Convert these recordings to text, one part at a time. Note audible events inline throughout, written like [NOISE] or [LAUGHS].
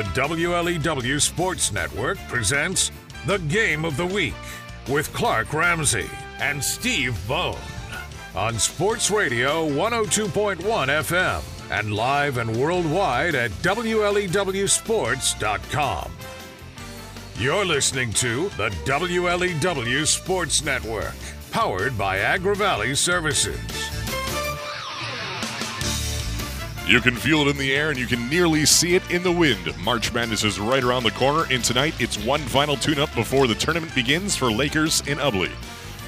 the WLEW Sports Network presents the Game of the Week with Clark Ramsey and Steve Bone on Sports Radio 102.1 FM and live and worldwide at WLEWSports.com. You're listening to the WLEW Sports Network, powered by Agri Valley Services. You can feel it in the air and you can nearly see it in the wind. March Madness is right around the corner, and tonight it's one final tune up before the tournament begins for Lakers in Ubly.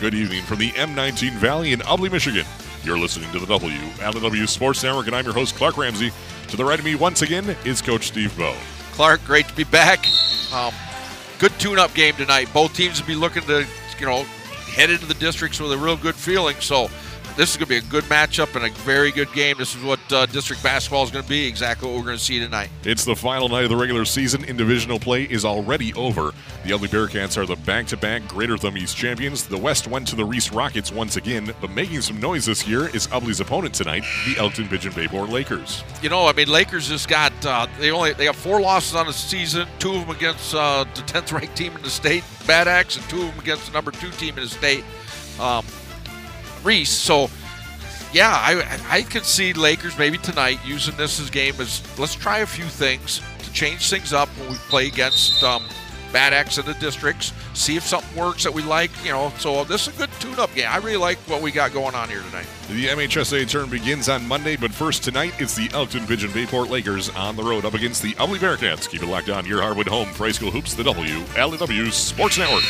Good evening from the M19 Valley in Ubly, Michigan. You're listening to the WLEW Sports Network, and I'm your host, Clark Ramsey. To the right of me, once again, is Coach Steve Bone. Clark, great to be back. Um, good tune-up game tonight. Both teams will be looking to, you know, head into the districts with a real good feeling. So this is going to be a good matchup and a very good game. This is what uh, district basketball is going to be, exactly what we're going to see tonight. It's the final night of the regular season, and divisional play is already over. The Ubly Bearcats are the back to back Greater Thumb East champions. The West went to the Reese Rockets once again, but making some noise this year is Ubly's opponent tonight, the Elkton Pigeon Bayport Lakers. You know, I mean, Lakers just got, uh, they only they have four losses on the season, two of them against uh, the 10th ranked team in the state, Bad Axe, and two of them against the number two team in the state. Um, Reese. So, yeah, I I could see Lakers maybe tonight using this as game as let's try a few things to change things up when we play against um, Bad Axe in the districts. See if something works that we like. You know, so this is a good tune-up game. I really like what we got going on here tonight. The MHSA turn begins on Monday, but first tonight it's the Elkton Pigeon Bayport Lakers on the road up against the Ubly Bearcats. Keep it locked on your hardwood home for high school hoops, the WLEW Sports Network.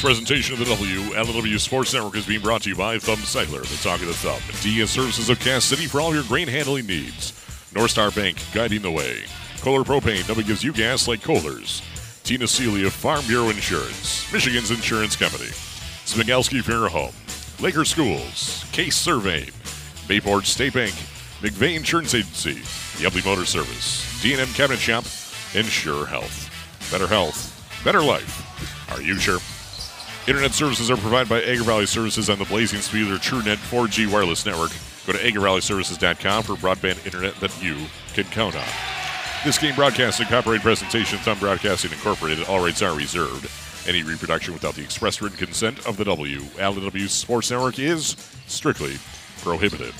Tonight's presentation of the WLEW Sports Network is being brought to you by Thumb Cycler, the talk of the thumb. DS Services of Cass City for all your grain handling needs. North Star Bank guiding the way. Kohler Propane, nobody gives you gas like Kohler's. Tina of Farm Bureau Insurance, Michigan's insurance company. Smigelski Funeral Home. Laker Schools, Case Survey, Bayport State Bank, McVeigh Insurance Agency, the Motor Service, D&M Cabinet Shop, and Sure Health. Better health, better life. Are you sure? Internet services are provided by Agri Valley Services on the blazing speed of their TrueNet 4G wireless network. Go to agrivalleyservices.com for broadband internet that you can count on. This game broadcasting copyright presentation, Thumb Broadcasting Incorporated, all rights are reserved. Any reproduction without the express written consent of the WLEW Sports Network is strictly prohibited.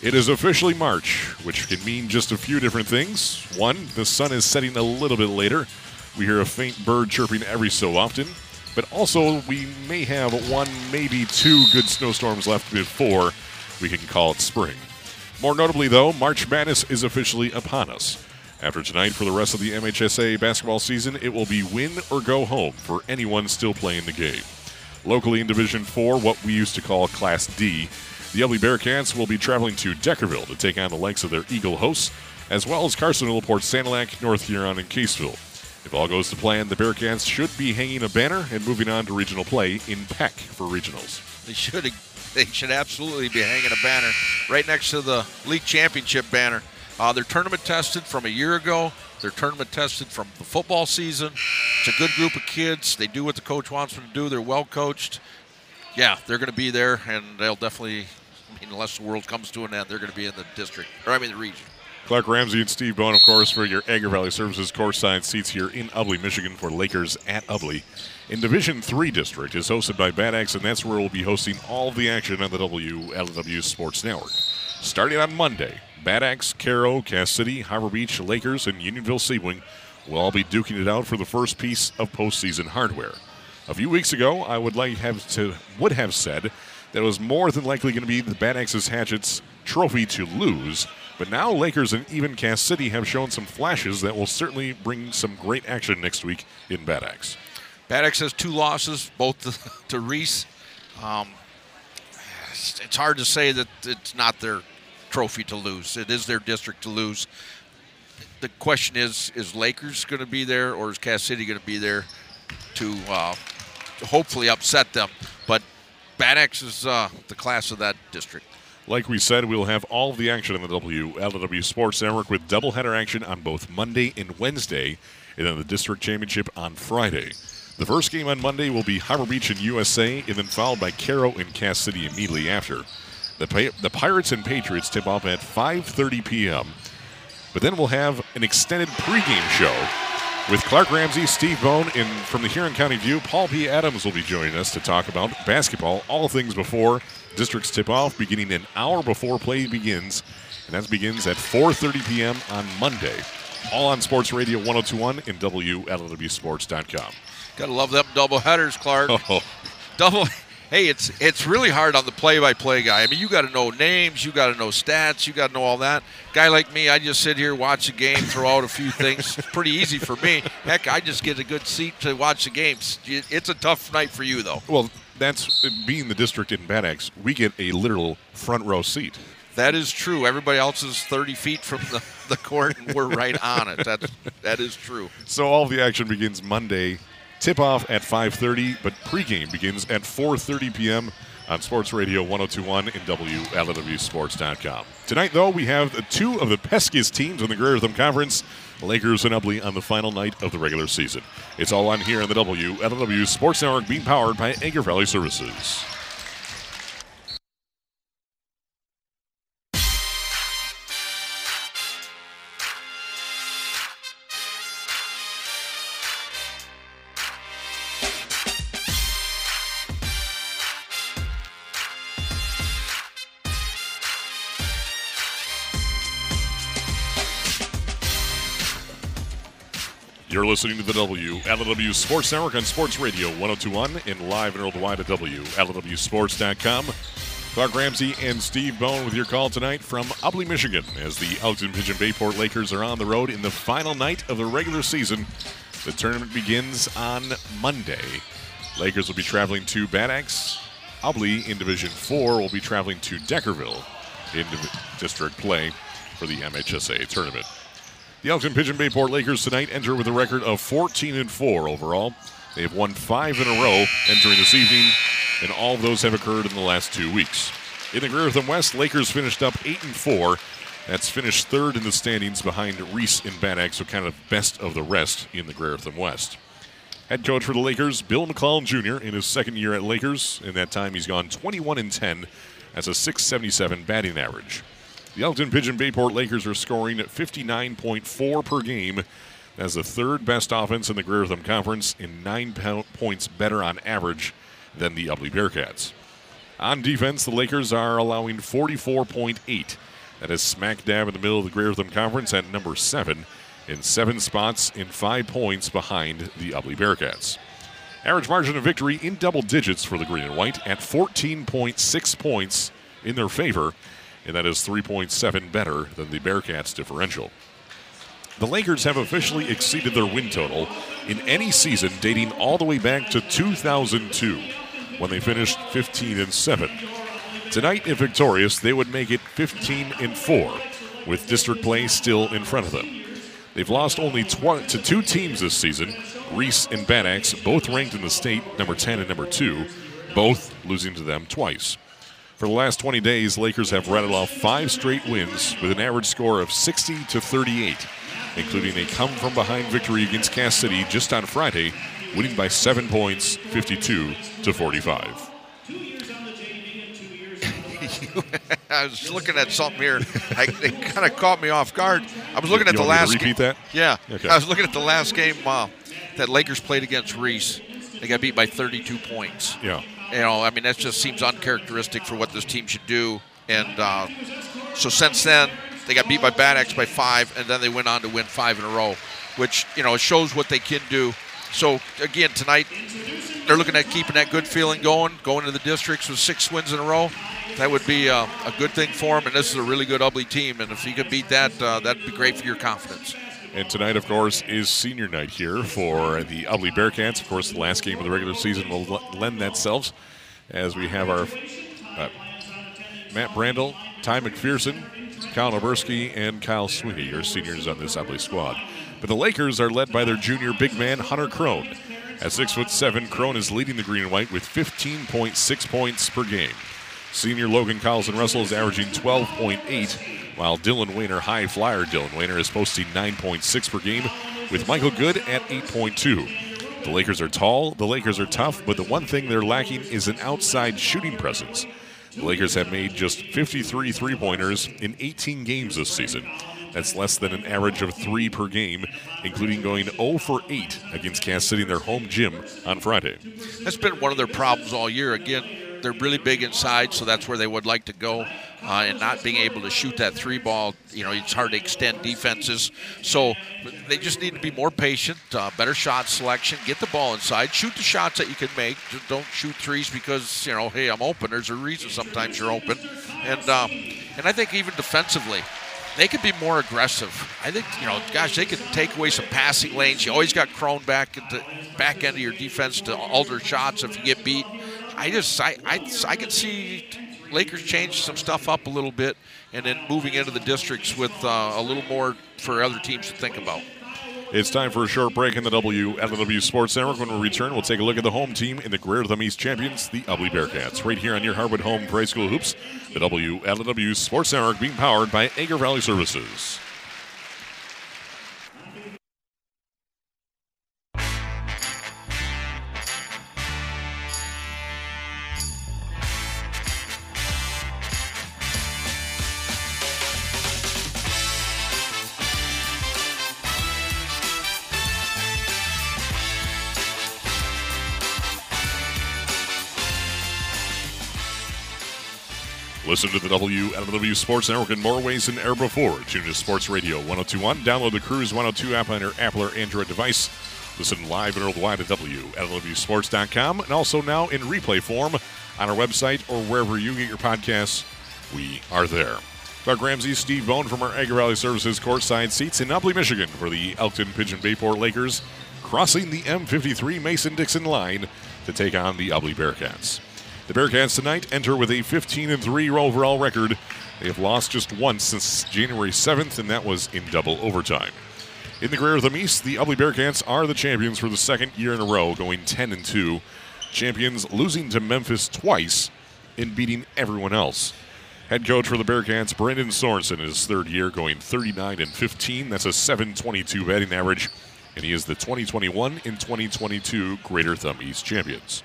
It is officially March, which can mean just a few different things. One, the sun is setting a little bit later. We hear a faint bird chirping every so often. But also, we may have one, maybe two good snowstorms left before we can call it spring. More notably, though, March Madness is officially upon us. After tonight, for the rest of the MHSA basketball season, it will be win or go home for anyone still playing the game. Locally in Division 4, what we used to call Class D, the Ubly Bearcats will be traveling to Deckerville to take on the likes of their Eagle hosts, as well as Carsonville, Port Sanilac, North Huron, and Caseville. If all goes to plan, the Bearcats should be hanging a banner and moving on to regional play in Peck for regionals. They should they should absolutely be hanging a banner right next to the league championship banner. Uh, they're tournament tested from a year ago. They're tournament tested from the football season. It's a good group of kids. They do what the coach wants them to do. They're well coached. Yeah, they're going to be there, and they'll definitely, I mean, unless the world comes to an end, they're going to be in the district, or I mean the region. Clark Ramsey and Steve Bone, of course, for your Agri Valley Services courtside seats here in Ubly, Michigan for Lakers at Ubly. In Division 3 district is hosted by Bad Axe, and that's where we'll be hosting all the action on the WLEW Sports Network. Starting on Monday, Bad Axe, Caro, Cass City, Harbor Beach, Lakers, and Unionville Sebewaing will all be duking it out for the first piece of postseason hardware. A few weeks ago, I would like have to would have said that it was more than likely going to be the Bad Axe's Hatchet's trophy to lose, but now Lakers and even Cass City have shown some flashes that will certainly bring some great action next week in Bad Axe. Bad Axe has two losses, both to, [LAUGHS] to Reese. Um, it's, it's hard to say that it's not their trophy to lose. It is their district to lose. The question is: Is Lakers going to be there, or is Cass City going to be there to uh, hopefully upset them. But Bad Axe is uh, the class of that district. Like we said, we'll have all the action on the WLW Sports Network with doubleheader action on both Monday and Wednesday, and then the district championship on Friday. The first game on Monday will be Harbor Beach and USA, and then followed by Caro and Cass City immediately after. The, the Pirates and Patriots tip off at 5:30 p.m. But then we'll have an extended pregame show with Clark Ramsey, Steve Bone, and from the Huron County View, Paul P. Adams will be joining us to talk about basketball, all things before districts tip off, beginning an hour before play begins, and that begins at 4:30 p.m. on Monday. All on Sports Radio 1021 and WLWSports.com. Gotta love them double headers, Clark. [LAUGHS] Oh, double. Hey, it's it's really hard on the play-by-play guy. I mean, you got to know names, you got to know stats, you got to know all that. Guy like me, I just sit here, watch the game, throw out a few things. It's pretty easy for me. Heck, I just get a good seat to watch the games. It's a tough night for you, though. well, that's uh, being the district in Bad Axe. We get a literal front row seat. That is true. Everybody else is 30 feet from the, the court, and we're right on it. That's that is true. So all the action begins Monday. Tip off at 5:30, but pregame begins at 4:30 p.m. on Sports Radio 1021 and WLWSports.com. Tonight, though, we have two of the peskiest teams in the Greater Thumb Conference, Lakers and Ubly, on the final night of the regular season. It's all on here on the WLW Sports Network, being powered by Agri Valley Services. Listening to the WLW Sports Network on Sports Radio 1021 and live and worldwide at WLWSports.com. Clark Ramsey and Steve Bone with your call tonight from Ubly, Michigan, as the Elkton Pigeon Bayport Lakers are on the road in the final night of the regular season. The tournament begins on Monday. Lakers will be traveling to Bad Axe. Ubly in Division 4 will be traveling to Deckerville in district play for the MHSA tournament. The Elkton Pigeon Bayport Lakers tonight enter with a record of 14 and 4 overall. They have won five in a row entering this evening, and all of those have occurred in the last two weeks. In the Greater Thumb West, Lakers finished up 8 and 4. That's finished third in the standings behind Reese and Bad Axe, so kind of best of the rest in the Greater Thumb West. Head coach for the Lakers, Bill McClellan Jr., in his second year at Lakers. In that time, he's gone 21 and 10. That's a 677 batting average. The Elkton Pigeon Bayport Lakers are scoring at 59.4 per game. That's the third best offense in the Greater Thumb Conference and nine points better on average than the Ubly Bearcats. On defense, the Lakers are allowing 44.8. That is smack dab in the middle of the Greater Thumb Conference at number seven, in seven spots and five points behind the Ubly Bearcats. Average margin of victory in double digits for the Green and White at 14.6 points in their favor, and that is 3.7 better than the Bearcats differential. The Lakers have officially exceeded their win total in any season dating all the way back to 2002 when they finished 15 and 7. Tonight, if victorious, they would make it 15 and 4 with district play still in front of them. They've lost only tw- to two teams this season, Reese and Bad Axe, both ranked in the state number 10 and number 2, both losing to them twice. For the last 20 days, Lakers have rattled off five straight wins with an average score of 60 to 38, including a come from behind victory against Cass City just on Friday, winning by seven points, 52 to 45. [LAUGHS] I was looking at something here. I, it kind of caught me off guard. I was looking You at the me to last. repeat that? Yeah. Okay. I was looking at the last game uh, that Lakers played against Reese. They got beat by 32 points. Yeah. You know, I mean, that just seems uncharacteristic for what this team should do. And uh, so since then, they got beat by Bad Axe by five, and then they went on to win five in a row, which you know shows what they can do. So again, tonight they're looking at keeping that good feeling going, going to the districts with six wins in a row. That would be a good thing for them, and this is a really good Ubly team. And if you could beat that, uh, that'd be great for your confidence. And tonight, of course, is senior night here for the Ubly Bearcats. Of course, the last game of the regular season will lend that selves as we have our uh, Matt Brandel, Ty McPherson, Kyle Oberski, and Kyle Sweeney, your seniors on this Ubly squad. But the Lakers are led by their junior big man, Hunter Crone. At six foot seven, Crone is leading the green and white with 15.6 points per game. Senior Logan Collison Russell is averaging 12.8, while Dylan Wayner, high flyer Dylan Wayner, is posting 9.6 per game, with Michael Good at 8.2. The Lakers are tall, the Lakers are tough, but the one thing they're lacking is an outside shooting presence. The Lakers have made just 53 three pointers in 18 games this season. That's less than an average of three per game, including going 0 for 8 against Cass City in their home gym on Friday. That's been one of their problems all year. Again, they're really big inside, so that's where they would like to go. Uh, and not being able to shoot that three ball, you know, it's hard to extend defenses. So they just need to be more patient, uh, better shot selection, get the ball inside, shoot the shots that you can make. Just don't shoot threes because you know, hey, I'm open. There's a reason sometimes you're open, and uh, and I think even defensively, they could be more aggressive. I think you know, gosh, they could take away some passing lanes. You always got Crone back at the back end of your defense to alter shots if you get beat. I just I I, I can see Lakers change some stuff up a little bit, and then moving into the districts with uh, a little more for other teams to think about. It's time for a short break in the WLW Sports Network. When we return, we'll take a look at the home team in the Greater Thumb East champions, the Ubly Bearcats, right here on your Harwood home high school hoops. The WLW Sports Network being powered by Agri Valley Services. Listen to the WLW Sports Network in more ways than ever before. Tune to Sports Radio 1021. Download the Cruise 102 app on your Apple or Android device. Listen live and worldwide at WLWSports.com and also now in replay form on our website or wherever you get your podcasts. We are there. Clark Ramsey, Steve Bone from our Agri Valley Services courtside seats in Ubly, Michigan for the Elkton Pigeon Bayport Lakers crossing the M53 Mason Dixon line to take on the Ubly Bearcats. The Bearcats tonight enter with a 15 and 3 overall record. They have lost just once since January 7th, and that was in double overtime. In the Greater Thumb East, the Ubly Bearcats are the champions for the second year in a row, going 10 and 2. Champions losing to Memphis twice and beating everyone else. Head coach for the Bearcats, Brandon Sorensen, is third year, going 39 and 15. That's a 722 batting average, and he is the 2021 and 2022 Greater Thumb East champions.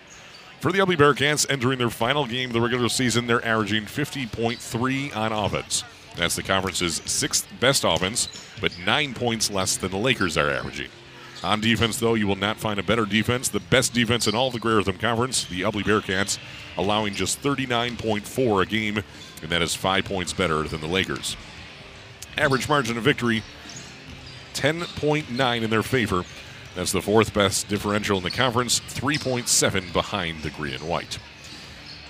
For the Ubly Bearcats, entering their final game of the regular season, they're averaging 50.3 on offense. That's the conference's sixth best offense, but nine points less than the Lakers are averaging. On defense, though, you will not find a better defense. The best defense in all the Greater Thumb Conference, the Ubly Bearcats, allowing just 39.4 a game, and that is five points better than the Lakers. Average margin of victory, 10.9 in their favor. That's the fourth best differential in the conference, 3.7 behind the green and white.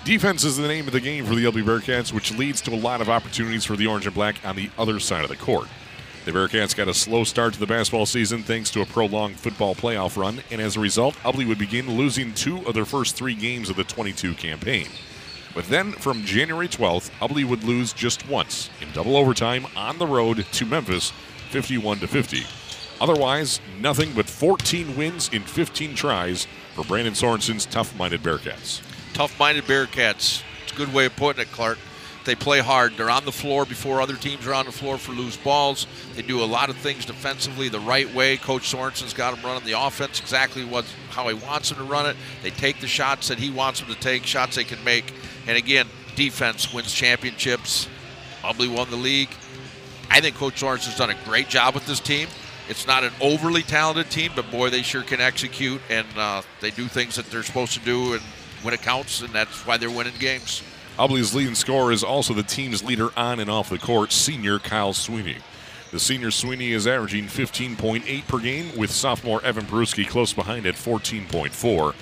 Defense is the name of the game for the Ubly Bearcats, which leads to a lot of opportunities for the orange and black on the other side of the court. The Bearcats got a slow start to the basketball season thanks to a prolonged football playoff run, and as a result, Ubly would begin losing two of their first three games of the 22 campaign. But then, from January 12th, Ubly would lose just once in double overtime on the road to Memphis, 51 to 50. Otherwise, nothing but 14 wins in 15 tries for Brandon Sorensen's tough-minded Bearcats. Tough-minded Bearcats. It's a good way of putting it, Clark. They play hard. They're on the floor before other teams are on the floor for loose balls. They do a lot of things defensively the right way. Coach Sorensen's got them running the offense exactly what how he wants them to run it. They take the shots that he wants them to take, shots they can make. And again, defense wins championships. Ubly won the league. I think Coach Sorensen's done a great job with this team. It's not an overly talented team, but boy, they sure can execute and uh, they do things that they're supposed to do and when it counts, and that's why they're winning games. Ubly's leading scorer is also the team's leader on and off the court, senior Kyle Sweeney. The senior Sweeney is averaging 15.8 per game, with sophomore Evan Peruski close behind at 14.4.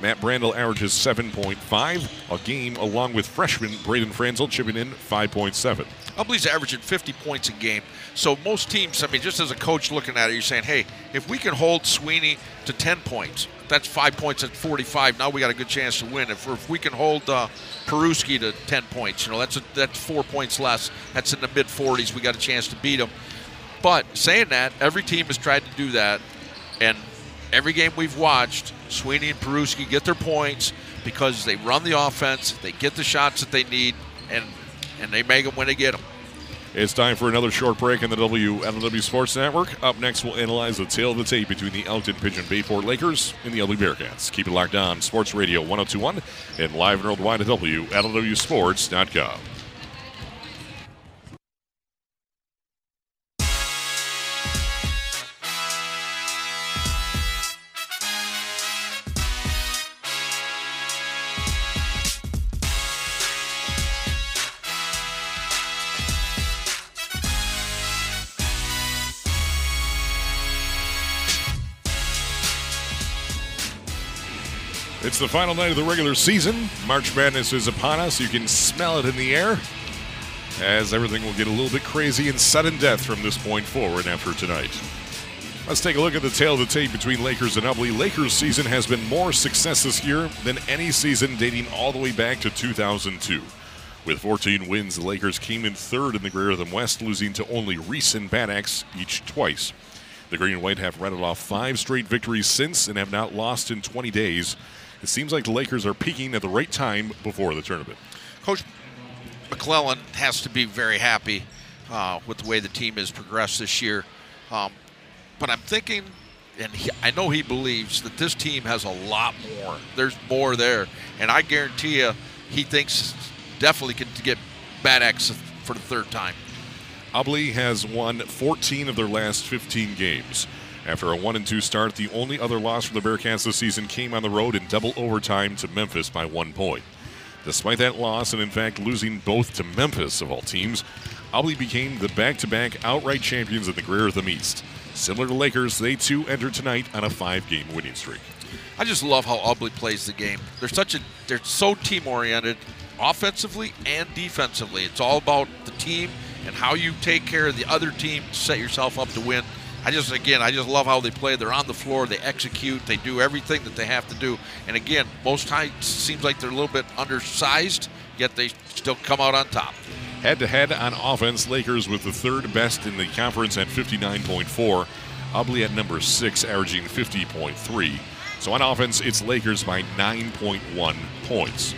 Matt Brandel averages 7.5 a game, along with freshman Braden Franzel chipping in 5.7. Ubly's averaging 50 points a game. So most teams, I mean, just as a coach looking at it, you're saying, hey, if we can hold Sweeney to 10 points, that's five points at 45. Now we got a good chance to win. If, if we can hold uh, Peruski to 10 points, you know, that's a, that's four points less. That's in the mid 40s. We got a chance to beat them. But saying that, every team has tried to do that, and every game we've watched, Sweeney and Peruski get their points because they run the offense, they get the shots that they need, and and they make them when they get them. It's time for another short break on the WLW Sports Network. Up next, we'll analyze the tail of the tape between the Elkton Pigeon Bayport Lakers and the Ubly Bearcats. Keep it locked on Sports Radio 1021 and live and worldwide at WLWSports.com. It's the final night of the regular season. March Madness is upon us. You can smell it in the air as everything will get a little bit crazy and sudden death from this point forward after tonight. Let's take a look at the tail of the tape between Lakers and Ubly. Lakers' season has been more success this year than any season dating all the way back to 2002. With 14 wins, the Lakers came in third in the Greater Thumb West, losing to only Reese and Bad Axe each twice. The Green and White have rattled off five straight victories since and have not lost in 20 days. It seems like the Lakers are peaking at the right time before the tournament. Coach McClellan has to be very happy uh, with the way the team has progressed this year. Um, but I'm thinking, and he, I know he believes that this team has a lot more. There's more there, and I guarantee you, he thinks definitely can get Bad Axe for the third time. Ubly has won 14 of their last 15 games. After a 1 and 2 start, the only other loss for the Bearcats this season came on the road in double overtime to Memphis by one point. Despite that loss, and in fact losing both to Memphis of all teams, Ubly became the back to back outright champions in the Greater Thumb East. Similar to Lakers, they too entered tonight on a five game winning streak. I just love how Ubly plays the game. They're such a they're so team oriented, offensively and defensively. It's all about the team and how you take care of the other team to set yourself up to win. I just again I just love how they play. They're on the floor, they execute, they do everything that they have to do. And again, most times seems like they're a little bit undersized, yet they still come out on top. Head to head on offense, Lakers with the third best in the conference at 59.4. Ubly at number six, averaging 50.3. So on offense, it's Lakers by 9.1 points.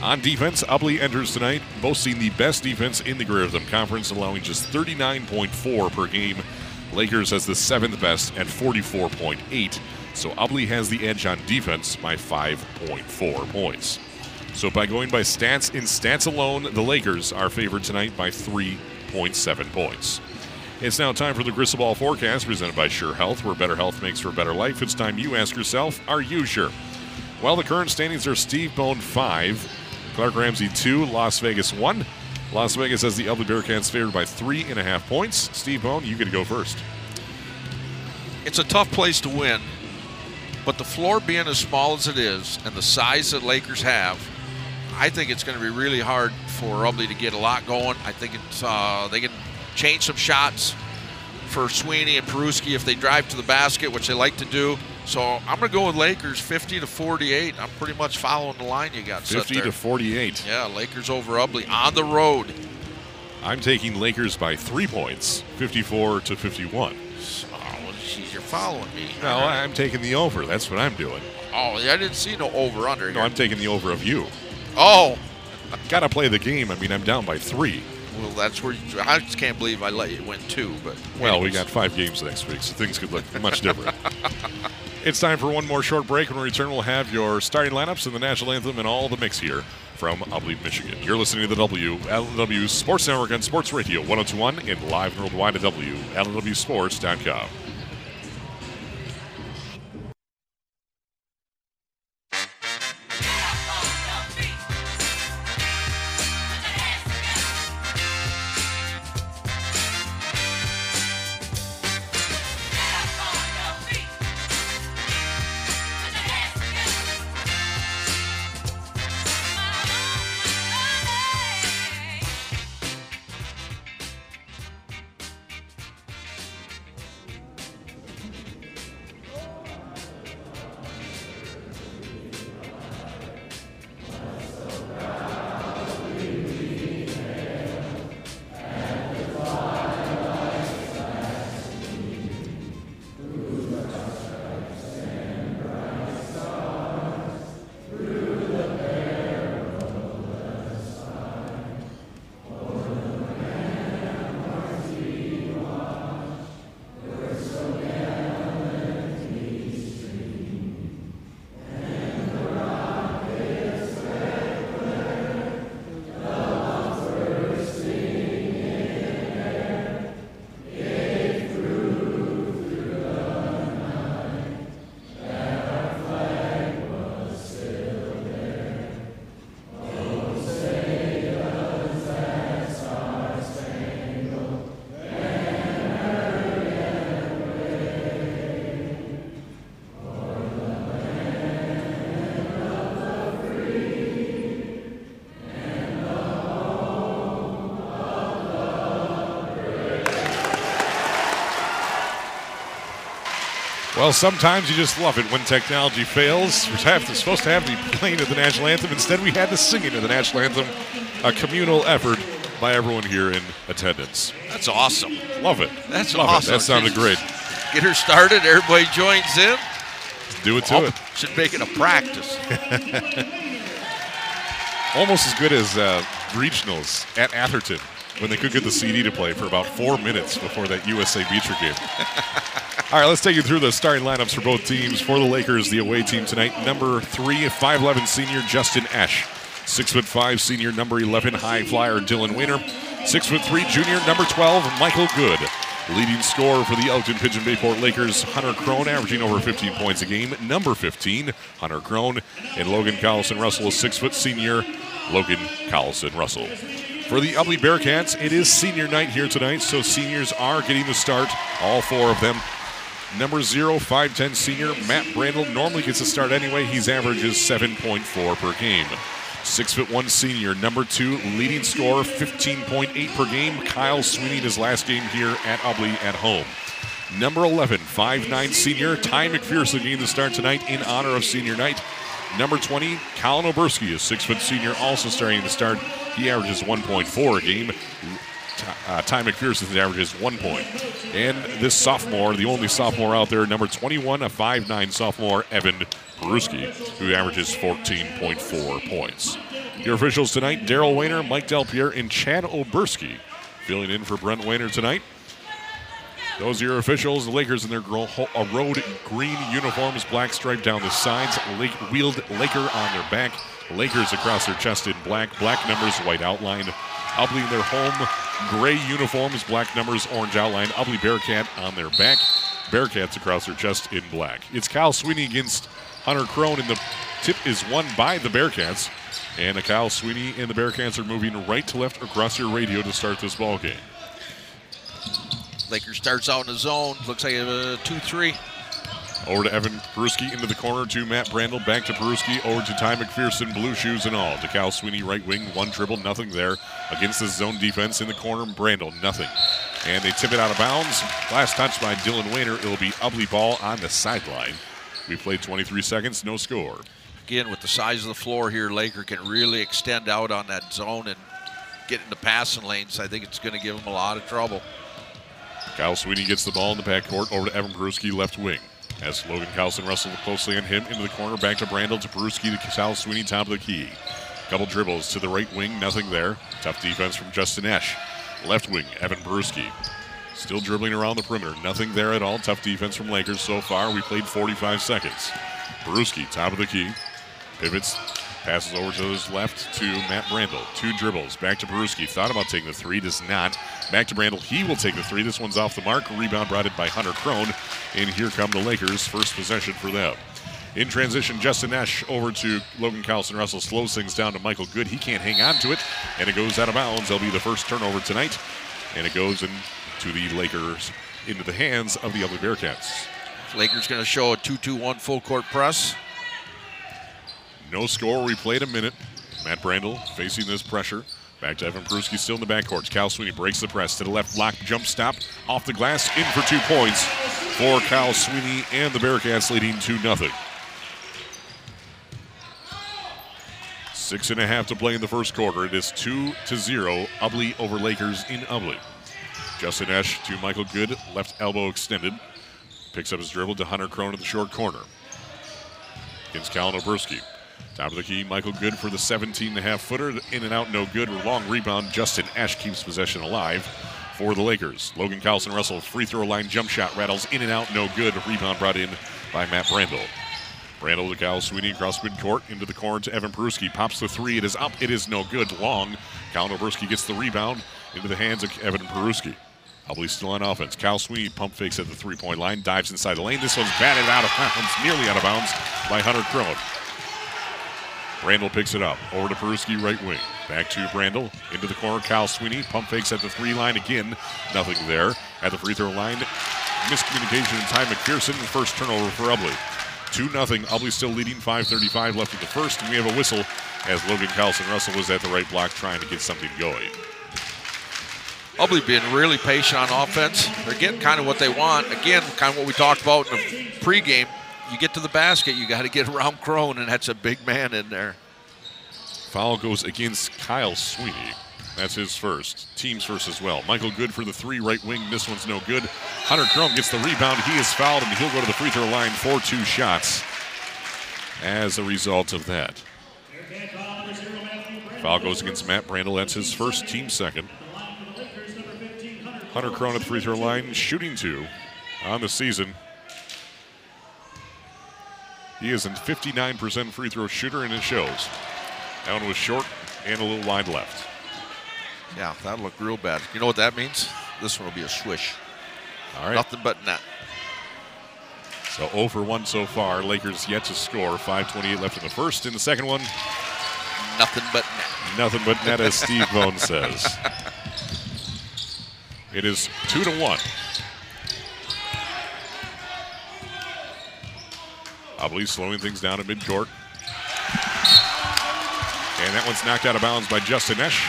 On defense, Ubly enters tonight boasting the best defense in the Greater Conference, allowing just 39.4 per game. Lakers has the seventh best at 44.8. So Ubly has the edge on defense by 5.4 points. So by going by stats in stats alone, the Lakers are favored tonight by 3.7 points. It's now time for the Crystal Ball Forecast presented by Sure Health, where better health makes for a better life. It's time you ask yourself, are you sure? Well, the current standings are Steve Bone 5, Clark Ramsey 2, Las Vegas 1. Las Vegas has the Ubly Bearcats favored by three and a half points. Steve Bone, you get to go first. It's a tough place to win, but the floor being as small as it is and the size that Lakers have, I think it's going to be really hard for Ubly to get a lot going. I think it's uh, they can change some shots for Sweeney and Peruski if they drive to the basket, which they like to do. So I'm going to go with Lakers 50 to 48. I'm pretty much following the line you got 50 to 48. Yeah, Lakers over Ubly on the road. I'm taking Lakers by three points, 54 to 51. Oh, geez, you're following me. No, I'm taking the over. That's what I'm doing. Oh, I didn't see no over under. No, I'm taking the over of you. Oh, [LAUGHS] Got to play the game. I mean, I'm down by three. Well, that's where you, I just can't believe I let you win two. But Well, we got five games next week, so things could look much different. [LAUGHS] it's time for one more short break. And when we return, we'll have your starting lineups and the national anthem and all the mix here from Ubly, Michigan. You're listening to the WLW Sports Network on Sports Radio 1021 and live worldwide at WLWSports.com. Well, sometimes you just love it when technology fails. We're supposed to have the playing of the national anthem. Instead, we had the singing of the national anthem, a communal effort by everyone here in attendance. That's awesome. Love it. That's love awesome. It. That sounded Just great. Get her started. Everybody joins in. Do it to Oh, it. Should make it a practice. [LAUGHS] Almost as good as uh, regionals at Atherton when they could get the CD to play for about four minutes before that USA Beecher game. [LAUGHS] All right, let's take you through the starting lineups for both teams. For the Lakers, the away team tonight, number three, 5'11 senior Justin Esch. Six foot five senior number 11 high flyer Dylan Weiner. Six foot three junior number 12 Michael Good. Leading scorer for the Elkton Pigeon Bayport Lakers, Hunter Crone, averaging over 15 points a game. Number 15, Hunter Crone. And Logan Collison Russell, six foot senior, Logan Collison Russell. For the Ubly Bearcats, it is senior night here tonight, so seniors are getting the start, all four of them. Number zero, 5'10 senior, Matt Brandel normally gets a start anyway. He's averages 7.4 per game. Six foot one senior, number two, leading scorer, 15.8 per game. Kyle Sweeney, his last game here at Ubly at home. Number 11, 5'9 senior, Ty McPherson getting the start tonight in honor of senior night. Number 20, Colin Oberski, a six foot senior, also starting to start. He averages 1.4 a game. Uh, Ty McPherson averages one point. And this sophomore, the only sophomore out there, number 21, a 5'9 sophomore, Evan Peruski, who averages 14.4 points. Your officials tonight, Daryl Weiner, Mike Delpierre, and Chad Oberski. Filling in for Brent Weiner tonight. Those are your officials. The Lakers in their uh, road green uniforms, black stripe down the sides, Lake, wheeled Laker on their back, Lakers across their chest in black, black numbers, white outline. Ubly in their home gray uniforms, black numbers, orange outline. Ubly Bearcat on their back, Bearcats across their chest in black. It's Kyle Sweeney against Hunter Crone, and the tip is won by the Bearcats. And a Kyle Sweeney and the Bearcats are moving right to left across your radio to start this ball game. Lakers starts out in the zone. Looks like a 2 3. Over to Evan Peruski into the corner to Matt Brandel. Back to Peruski. Over to Ty McPherson. Blue shoes and all. To Cal Sweeney, right wing. One dribble, nothing there. Against the zone defense in the corner. Brandel, nothing. And they tip it out of bounds. Last touch by Dylan Weiner. It'll be Ubly ball on the sideline. We played 23 seconds, no score. Again, with the size of the floor here, Laker can really extend out on that zone and get into passing lanes. I think it's going to give them a lot of trouble. Kyle Sweeney gets the ball in the backcourt over to Evan Peruski, left wing. As Logan Carlson wrestled closely on him into the corner, back to Brandel to Peruski to Kyle Sweeney, top of the key. Couple dribbles to the right wing, nothing there. Tough defense from Justin Esch. Left wing, Evan Peruski. Still dribbling around the perimeter, nothing there at all. Tough defense from Lakers so far. We played 45 seconds. Peruski, top of the key. Pivots, passes over to his left to Matt Brandel. Two dribbles. Back to Peruski. Thought about taking the three, does not. Back to Brandel. He will take the three. This one's off the mark. Rebound brought in by Hunter Crone. And here come the Lakers. First possession for them. In transition, Justin Esch over to Logan Carlson Russell slows things down to Michael Good. He can't hang on to it, and it goes out of bounds. That'll be the first turnover tonight, and it goes into the Lakers, into the hands of the Ubly Bearcats. Lakers going to show a 2 2 1 full court press. No score. We played a minute. Matt Brandel facing this pressure. Back to Evan Peruski still in the backcourt. Cal Sweeney breaks the press to the left block. Jump stop off the glass. In for two points for Cal Sweeney and the Bearcats leading 2 0. Six and a half to play in the first quarter. It is 2 to 0. Ubly over Lakers in Ubly. Justin Esch to Michael Good. Left elbow extended. Picks up his dribble to Hunter Crone in the short corner. Against Colin Oberski. Top of the key, Michael Good for the 17 and a half footer. In and out, no good. Long rebound. Justin Esch keeps possession alive for the Lakers. Logan Carlson Russell, free throw line jump shot rattles in and out, no good. Rebound brought in by Matt Brandel. Brandel to Cal Sweeney across midcourt into the corner to Evan Peruski. Pops the three. It is up. It is no good. Long. Colin Oberski gets the rebound into the hands of Evan Peruski. Ubly still on offense. Cal Sweeney pump fakes at the three point line, dives inside the lane. This one's batted out of bounds, nearly out of bounds by Hunter Crone. Brandel picks it up. Over to Peruski, right wing. Back to Brandel. Into the corner. Cal Sweeney. Pump fakes at the three line again. Nothing there. At the free throw line. Miscommunication in Ty McPherson. First turnover for Ubly. 2 0. Ubly still leading. 5.35 left in the first. And we have a whistle as Logan Carlson Russell was at the right block trying to get something going. Ubly being really patient on offense. They're getting kind of what they want. Again, kind of what we talked about in the pregame. You get to the basket, you got to get around Crone, and that's a big man in there. Foul goes against Kyle Sweeney. That's his first. Team's first as well. Michael Good for the three, right wing. This one's no good. Hunter Crone gets the rebound. He is fouled, and he'll go to the free throw line for two shots as a result of that. Foul goes against Matt Brandel. That's his first, team second. Hunter Crone at the free throw line, shooting two on the season. He is a 59% free throw shooter, and it shows. That one was short and a little wide left. Yeah, that looked real bad. You know what that means? This one will be a swish. All right. Nothing but net. So 0 for 1 so far. Lakers yet to score. 5.28 left in the first. In the second one, Nothing but net. nothing but net, as Steve Bone [LAUGHS] says. It is 2 to 1. Ubly slowing things down at midcourt. And that one's knocked out of bounds by Justin Esch.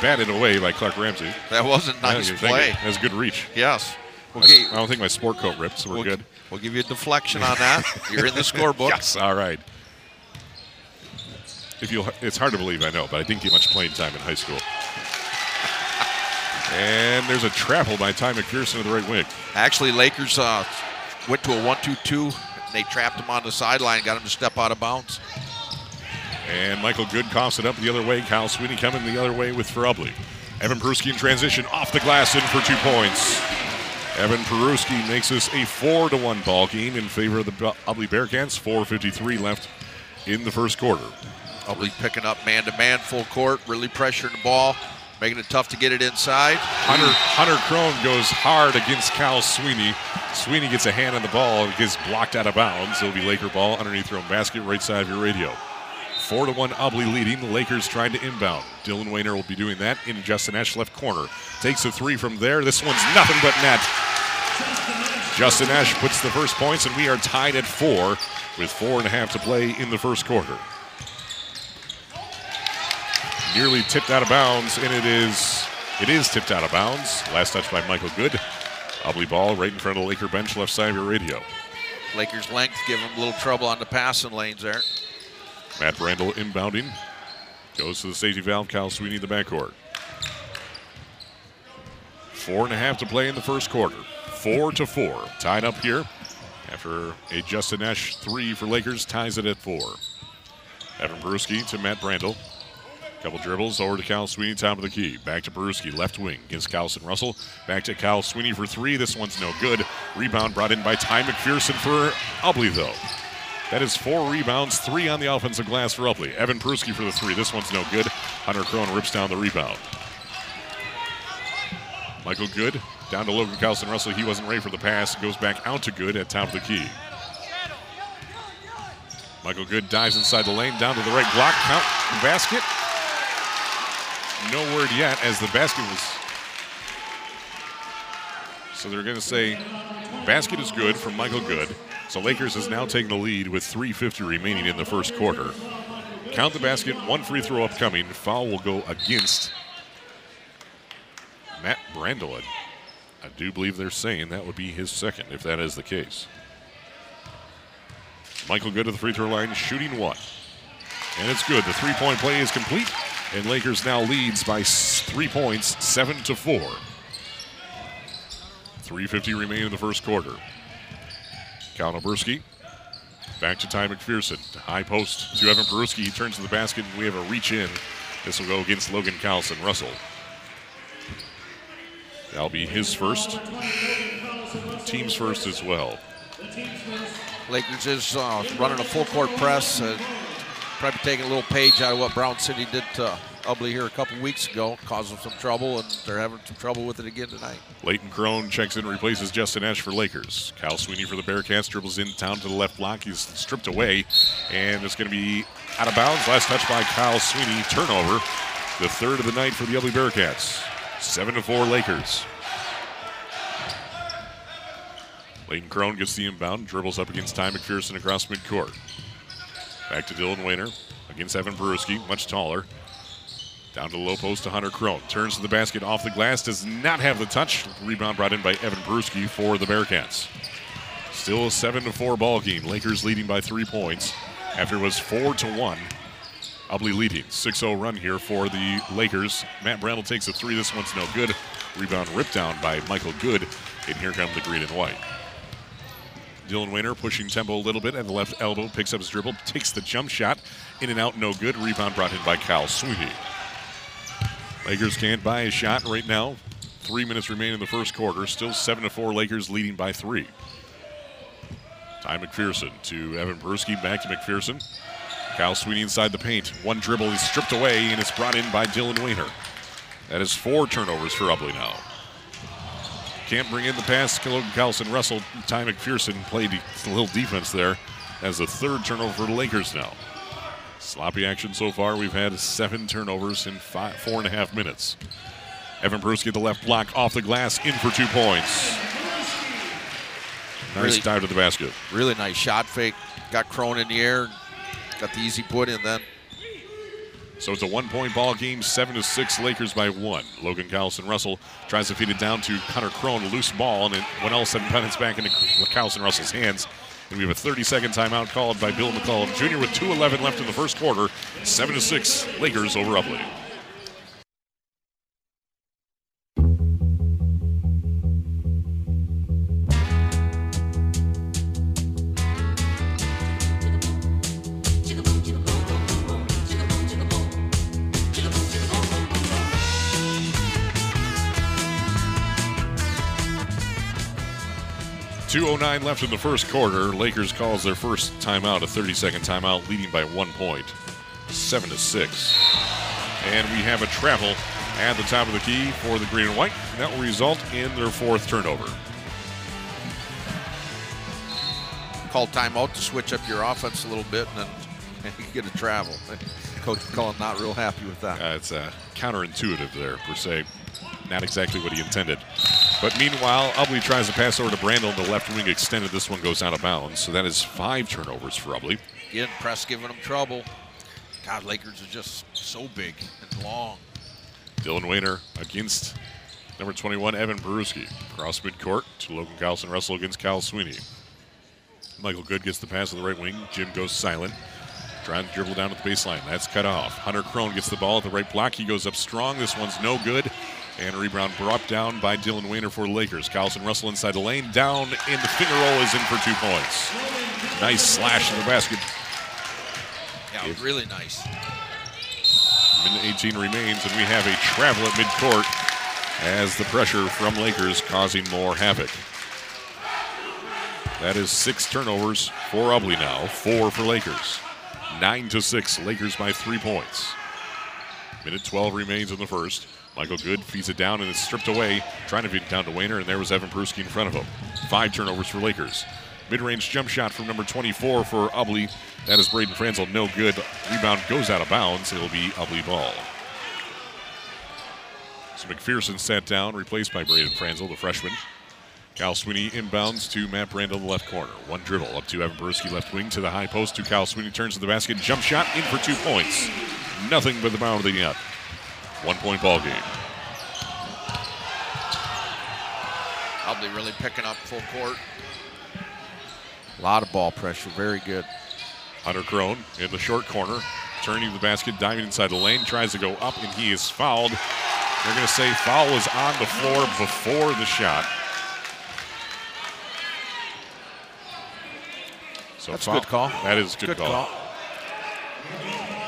Batted away by Clark Ramsey. That wasn't nice Yeah, play. That's good reach. Yes. We'll, I I don't think my sport coat ripped, so we're we'll, good. we'll give you a deflection on that. [LAUGHS] You're in the scorebook. Yes, all right. If you, it's hard to believe, I know, but I didn't get much playing time in high school. And there's a travel by Ty McPherson to the right wing. Actually, Lakers uh, went to a 1 2 2. They trapped him on the sideline, got him to step out of bounds. And Michael Good coughs it up the other way. Kyle Sweeney coming the other way with for Ubly. Evan Peruski in transition off the glass in for two points. Evan Peruski makes this a four to one ball game in favor of the Ubly Bearcats. 4:53 left in the first quarter. Ubly picking up man to man, full court, really pressuring the ball, making it tough to get it inside. Hunter Hunter Crone goes hard against Cal Sweeney. Sweeney gets a hand on the ball and gets blocked out of bounds. It'll be Laker ball underneath your own basket, right side of your radio. Four to one, Ubly leading. The Lakers trying to inbound. Dylan Wayner will be doing that in Justin Esch left corner. Takes a three from there. This one's nothing but net. Justin Esch puts the first points, and we are tied at four with four and a half to play in the first quarter. Nearly tipped out of bounds, and it is it is tipped out of bounds. Last touch by Michael Good. Ubly ball right in front of the Laker bench, left side of your radio. Lakers' length give him a little trouble on the passing lanes there. Matt Brandel inbounding. Goes to the safety valve. Kyle Sweeney in the backcourt. Four and a half to play in the first quarter. Four to four. Tied up here after a Justin Esch three for Lakers ties it at four. Evan Peruski to Matt Brandel. Couple dribbles over to Kyle Sweeney, top of the key. Back to Peruski, left wing against Carlson Russell. Back to Kyle Sweeney for three. This one's no good. Rebound brought in by Ty McPherson for Ubly, though. That is four rebounds, three on the offensive glass for Ubly. Evan Peruski for the three. This one's no good. Hunter Crone rips down the rebound. Michael Good down to Logan Carlson Russell. He wasn't ready for the pass. Goes back out to Good at top of the key. Michael Good dives inside the lane, down to the right block, count basket. No word yet as the basket was. So they're going to say basket is good from Michael Good. So Lakers is now taking the lead with 3.50 remaining in the first quarter. Count the basket, one free throw upcoming. Foul will go against Matt Brandel. I do believe they're saying that would be his second, if that is the case. Michael Good to the free throw line, shooting one. And it's good. The three point play is complete, and Lakers now leads by three points, seven to four. 3.50 remaining in the first quarter. Cal Naburski back to Ty McPherson. High post to Evan Peruski. He turns to the basket, and we have a reach in. This will go against Logan Carlson Russell. That'll be his first. Team's first as well. Lakers is uh, running a full court press. Uh, probably taking a little page out of what Brown City did to Ubly here a couple weeks ago, caused them some trouble, and they're having some trouble with it again tonight. Leighton Crone checks in, and replaces Justin Esch for Lakers. Kyle Sweeney for the Bearcats dribbles in town to the left block. He's stripped away, and it's going to be out of bounds. Last touch by Kyle Sweeney. Turnover, the third of the night for the Ubly Bearcats. Seven to four Lakers. Leighton Crone gets the inbound, dribbles up against Ty McPherson across midcourt. Back to Dylan Wayner against Evan Peruski, much taller. Down to the low post to Hunter Crone. Turns to the basket off the glass. Does not have the touch. Rebound brought in by Evan Peruski for the Bearcats. Still a 7 to 4 ball game. Lakers leading by three points after it was 4 to 1. Ubly leading. 6 0 run here for the Lakers. Matt Brandel takes a three. This one's no good. Rebound ripped down by Michael Good. And here come the green and white. Dylan Wayner pushing tempo a little bit at the left elbow, picks up his dribble, takes the jump shot, in and out, no good. Rebound brought in by Kyle Sweeney. Lakers can't buy a shot right now. Three minutes remain in the first quarter. Still seven to four. Lakers leading by three. Ty McPherson to Evan Peruski, back to McPherson. Kyle Sweeney inside the paint. One dribble is stripped away, and it's brought in by Dylan Wayner. That is four turnovers for Ubly now. Can't bring in the pass. Logan Carlson Russell. Ty McPherson played a little defense there as the third turnover for the Lakers now. Sloppy action so far. We've had seven turnovers in five, four and a half minutes. Evan Peruski at the left block off the glass, in for two points. Nice Really- dive to the basket. Really nice shot fake. Got Crone in the air. Got the easy put in then. So it's a one-point ball game, seven to six. Lakers by one. Logan Carlson Russell tries to feed it down to Hunter Crone, loose ball, and it, when all said and back into Carlson Russell's hands. And we have a 30-second timeout called by Bill McCullum Jr. with 2:11 left in the first quarter. Seven to six. Lakers over Ubly. Two oh nine left in the first quarter. Lakers calls their first timeout, a 30-second timeout, leading by one point, seven to six. And we have a travel at the top of the key for the green and white. And that will result in their fourth turnover. Call timeout to switch up your offense a little bit and then [LAUGHS] you get a travel. Coach McCollum not real happy with that. Uh, it's uh, counterintuitive there, per se. Not exactly what he intended. But meanwhile, Ubly tries to pass over to Brandel. The left wing extended. This one goes out of bounds. So that is five turnovers for Ubly. Again, press giving them trouble. God, Lakers are just so big and long. Dylan Wayner against number 21, Evan Peruski. Cross midcourt to Logan Carlson Russell against Cal Sweeney. Michael Good gets the pass to the right wing. Jim goes silent. Trying to dribble down at the baseline. That's cut off. Hunter Crone gets the ball at the right block. He goes up strong. This one's no good. And rebound brought down by Dylan Wayner for Lakers. Carlson Russell inside the lane. Down, and the finger roll is in for two points. Nice slash in the basket. Yeah, really nice. Minute 18 remains, and we have a travel at midcourt as the pressure from Lakers causing more havoc. That is six turnovers for Ubly now, four for Lakers. Nine to six, Lakers by three points. Minute 12 remains in the first. Michael Good feeds it down and it's stripped away, trying to feed it down to Wayner, and there was Evan Peruski in front of him. Five turnovers for Lakers. Mid-range jump shot from number 24 for Ubly. That is Braden Franzel, no good. Rebound goes out of bounds. It'll be Ubly ball. So McPherson sat down, replaced by Braden Franzel, the freshman. Cal Sweeney inbounds to Matt Brandel the left corner. One dribble up to Evan Peruski, left wing to the high post to Cal Sweeney. Turns to the basket, jump shot in for two points. Nothing but the bound of the net. One point ball game. Probably really picking up full court. A lot of ball pressure. Very good. Hunter Crone in the short corner, turning to the basket, diving inside the lane, tries to go up, and he is fouled. They're going to say foul was on the floor before the shot. So That's a foul- good call. That is a good, Good call. call.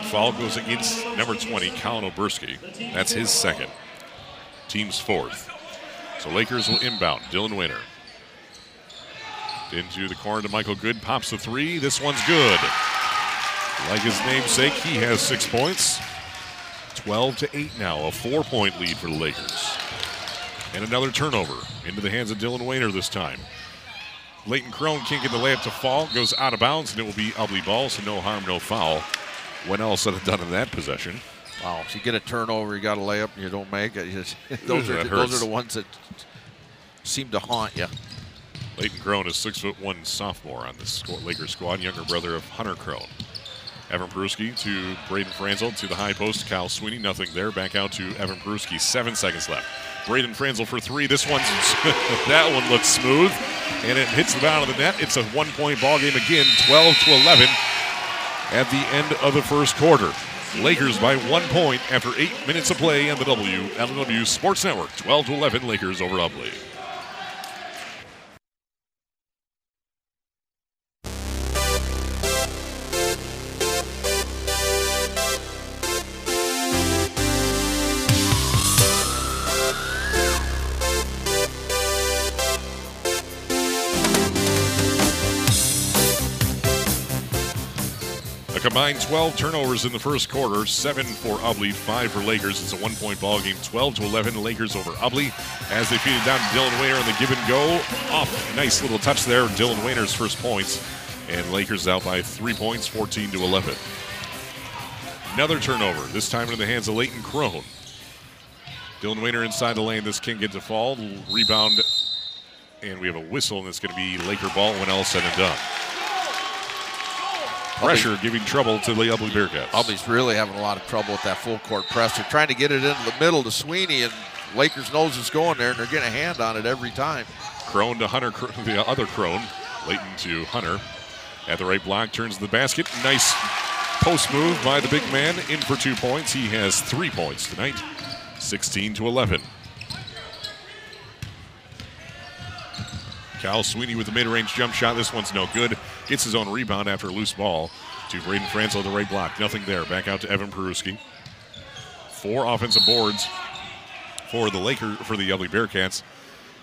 Foul goes against number 20, Colin Oberski. That's his second. Team's fourth. So Lakers will inbound. Dylan Wayner. Into the corner to Michael Good. Pops the three. This one's good. Like his namesake, he has six points. 12 to 8 now. A four point lead for the Lakers. And another turnover into the hands of Dylan Wayner this time. Leighton Crone can't get the layup to fall. Goes out of bounds, and it will be Ubly ball, so no harm, no foul. When all said and done in that possession. Wow. If you get a turnover, you got a layup, and you don't make it. just- [LAUGHS] those are That those are the ones that seem to haunt you. Leighton Crone is six foot one sophomore on the Lakers squad, younger brother of Hunter Crone. Evan Peruski to Braden Franzel to the high post. Kyle Sweeney, nothing there. Back out to Evan Peruski. Seven seconds left. Braden Franzel for three. This one's [LAUGHS] that one looks smooth, and it hits the bottom of the net. It's a one-point ball game again, 12 to 11 at the end of the first quarter. Lakers by one point after eight minutes of play on the WLW Sports Network. 12 to 11, Lakers over Ubly. A 12 turnovers in the first quarter, seven for Ubly, five for Lakers. It's a one-point ball game, 12 to 11, Lakers over Ubly. As they feed it down to Dylan Wayner on the give and go, off nice little touch there. Dylan Wayner's first points, and Lakers out by three points, 14 to 11. Another turnover, this time in the hands of Leighton Crone. Dylan Wayner inside the lane. This can get to fall. Rebound, and we have a whistle, and it's going to be Laker ball when all said and done. Pressure giving trouble to the Ubly Bearcats. Ubly's really having a lot of trouble with that full court press. They're trying to get it into the middle to Sweeney, and Lakers knows it's going there, and they're getting a hand on it every time. Crone to Hunter, the other Crone. Leighton to Hunter. At the right block, turns the basket. Nice post move by the big man. In for two points. He has three points tonight. 16 to 11. Cal Sweeney with the mid-range jump shot. This one's no good. Gets his own rebound after a loose ball to Braden Franzel the right block. Nothing there. Back out to Evan Peruski. Four offensive boards for the Laker for the Ubly Bearcats.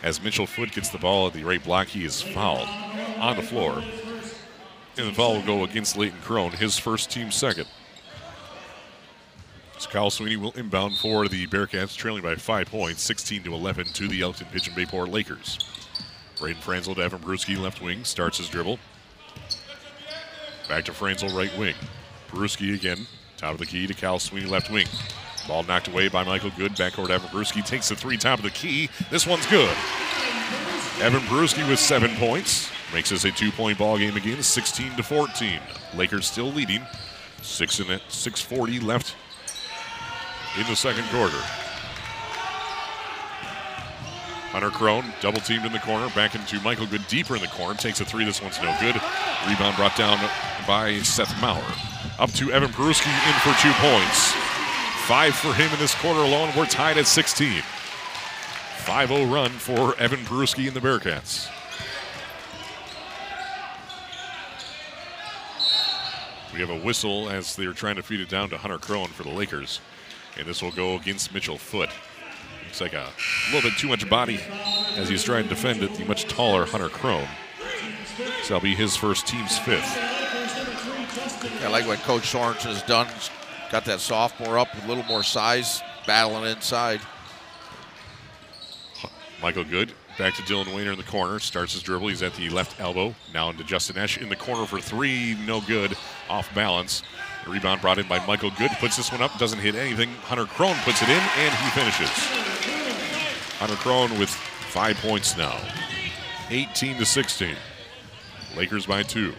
As Mitchell Foot gets the ball at the right block, he is fouled on the floor. And the foul will go against Leighton Crone, his first team second. So Kyle Sweeney will inbound for the Bearcats, trailing by five points, 16 to 11 to the Elkton Pigeon Bayport Lakers. Braden Franzel to Evan Peruski, left wing, starts his dribble. Back to Franzel, right wing. Peruski again, top of the key to Cal Sweeney, left wing. Ball knocked away by Michael Good. Backcourt Evan Peruski takes the three, top of the key. This one's good. Evan Peruski with seven points. Makes this a two-point ball game again, 16 to 14. Lakers still leading. Six in it, 640 left in the second quarter. Hunter Crone, double teamed in the corner, back into Michael Good deeper in the corner, takes a three. This one's no good. Rebound brought down by Seth Maurer. Up to Evan Peruski in for two points. Five for him in this quarter alone. We're tied at 16. 5 0 run for Evan Peruski and the Bearcats. We have a whistle as they're trying to feed it down to Hunter Crone for the Lakers. And this will go against Mitchell Foot. Looks like a little bit too much body as he's trying to defend it, the much taller Hunter Crone. So that'll be his first team's fifth. I like what Coach Sorensen has done. He's got that sophomore up with a little more size, battling inside. Michael Good back to Dylan Wayner in the corner. Starts his dribble. He's at the left elbow. Now into Justin Esch in the corner for three. No good. Off balance. The rebound brought in by Michael Good. Puts this one up. Doesn't hit anything. Hunter Crone puts it in, and he finishes. Hunter Crone with five points now. 18 to 16. Lakers by two.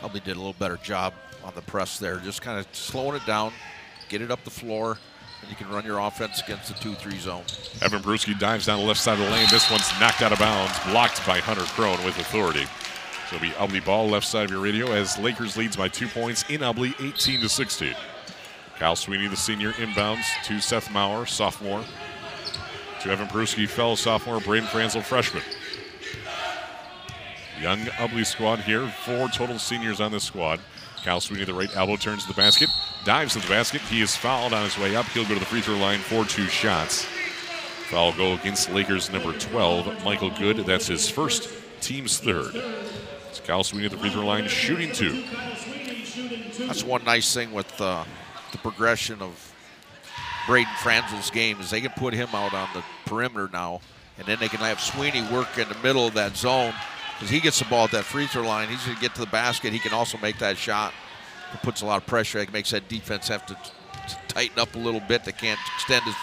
Probably did a little better job on the press there, just kind of slowing it down, get it up the floor, and you can run your offense against the 2 3 zone. Evan Peruski dives down the left side of the lane. This one's knocked out of bounds, blocked by Hunter Crone with authority. So it'll be Ubly ball left side of your radio as Lakers leads by two points in Ubly, 18 to 16. Kyle Sweeney, the senior, inbounds to Seth Maurer, sophomore. To Evan Peruski, fellow sophomore, Braden Franzel, freshman. Young Ubly squad here, four total seniors on this squad. Kyle Sweeney, the right elbow, turns to the basket, dives to the basket. He is fouled on his way up. He'll go to the free throw line for two shots. Foul go against Lakers number 12, Michael Good. That's his first, team's third. It's Kyle Sweeney at the free throw line, shooting two. That's one nice thing with uh, the progression of Braden Franzel's game is they can put him out on the perimeter now, and then they can have Sweeney work in the middle of that zone because he gets the ball at that free throw line. He's going to get to the basket. He can also make that shot. It puts a lot of pressure. It makes that defense have to, tighten up a little bit. They can't extend as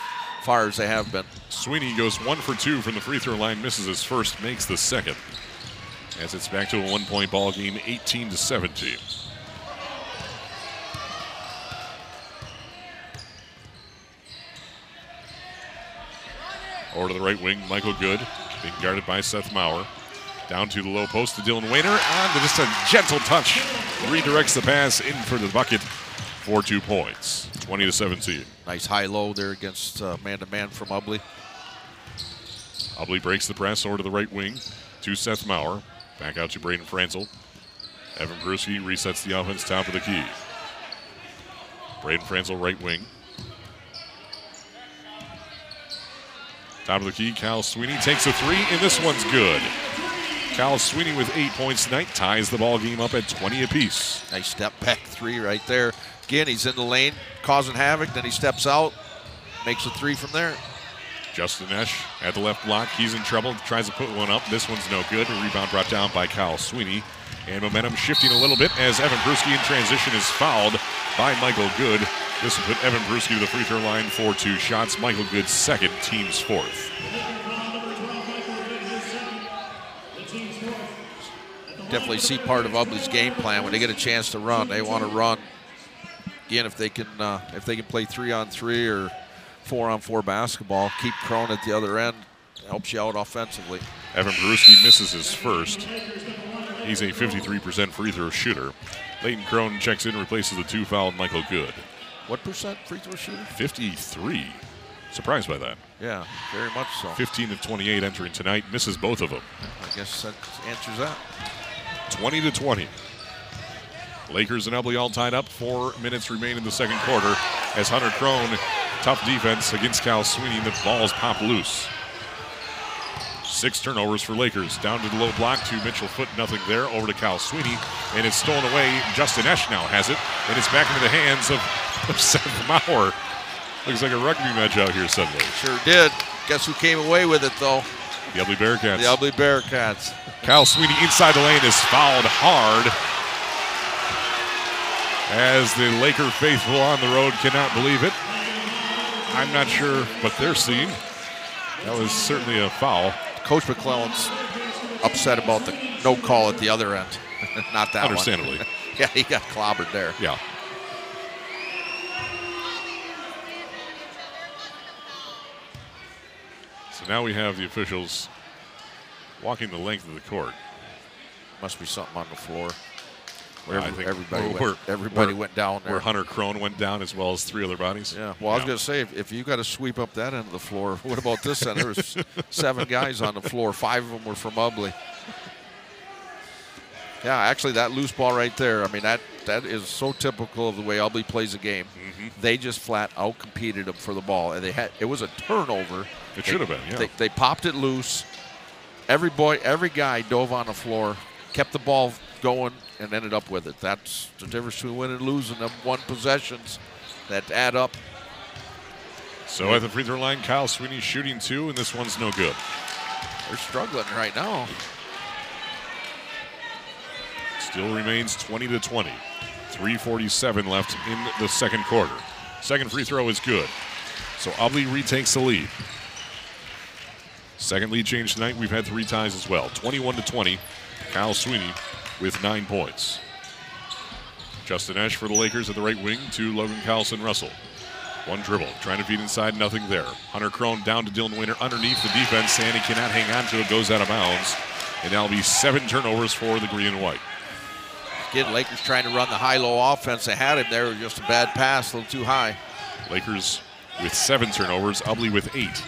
far as they have been. Sweeney goes one for two from the free throw line, misses his first, makes the second. as it's back to a one point ball game, 18 to 17. Over to the right wing, Michael Good, being guarded by Seth Maurer. Down to the low post to Dylan Wayner. On to just a gentle touch. Redirects the pass in for the bucket for two points. 20 to 17. Nice high low there against man to man from Ubly. Ubly breaks the press over to the right wing to Seth Maurer. Back out to Braden Franzel. Evan Peruski resets the offense top of the key. Braden Franzel right wing. Top of the key, Cal Sweeney takes a three, and this one's good. Cal Sweeney with eight points tonight ties the ball game up at 20 apiece. Nice step back three right there. Again, he's in the lane, causing havoc. Then he steps out, makes a three from there. Justin Esch at the left block. He's in trouble. Tries to put one up. This one's no good. A rebound brought down by Kyle Sweeney. And momentum shifting a little bit as Evan Peruski in transition is fouled by Michael Good. This will put Evan Peruski to the free throw line for two shots. Michael Good's second, team's fourth. Definitely see part of Ubly's game plan when they get a chance to run. They want to run. Again, if they can, uh, if they can play three on three or four on four basketball, keep Crone at the other end helps you out offensively. Evan Peruski misses his first. He's a 53% free throw shooter. Leighton Crone checks in, and replaces the two fouled Michael Good. What percent free throw shooter? 53. Surprised by that. Yeah, very much so. 15 of 28 entering tonight, misses both of them. I guess that answers that. 20 to 20. Lakers and Ubly all tied up. Four minutes remain in the second quarter as Hunter Crone, tough defense against Cal Sweeney. The balls pop loose. Six turnovers for Lakers. Down to the low block to Mitchell Foot, nothing there. Over to Cal Sweeney, and it's stolen away. Justin Esch now has it, and it's back into the hands of, [LAUGHS] of Seth Maurer. Looks like a rugby match out here suddenly. Sure did. Guess who came away with it, though? The Ubly Bearcats. The Ubly Bearcats. [LAUGHS] Cal Sweeney inside the lane is fouled hard. As the Laker faithful on the road cannot believe it. I'm not sure what they're seeing. That was certainly a foul. Coach McClellan's upset about the no call at the other end. [LAUGHS] not that Understandably. [LAUGHS] yeah, he got clobbered there. Yeah. So now we have the officials walking the length of the court. Must be something on the floor. Where Every- everybody went, everybody went down there. Where Hunter Crone went down as well as three other bodies. Yeah. Well, I was going to say, if, if you got to sweep up that end of the floor, [LAUGHS] what about this end? There was seven guys on the floor. Five of them were from Ubly. Yeah, actually, that loose ball right there. I mean, that that is so typical of the way Ubly plays a game. Mm-hmm. They just flat out competed them for the ball, and they had it was a turnover. It should have been, yeah. They, they popped it loose. Every boy, every guy dove on the floor, kept the ball going, and ended up with it. That's the difference between winning and losing them one possessions that add up. So at the free throw line, Kyle Sweeney shooting two, and this one's no good. They're struggling right now. Still remains 20 to 20. 347 left in the second quarter. Second free throw is good. So Ubly retakes the lead. Second lead change tonight. We've had three ties as well. 21 to 20. Kyle Sweeney with nine points. Justin Esch for the Lakers at the right wing to Logan Carlson Russell. One dribble, trying to feed inside, nothing there. Hunter Crone down to Dylan Wayner underneath the defense, and he cannot hang on to it, goes out of bounds. And that'll be seven turnovers for the green and white. Again, Lakers trying to run the high-low offense. They had him there. Just a bad pass, a little too high. Lakers with seven turnovers, Ubly with eight.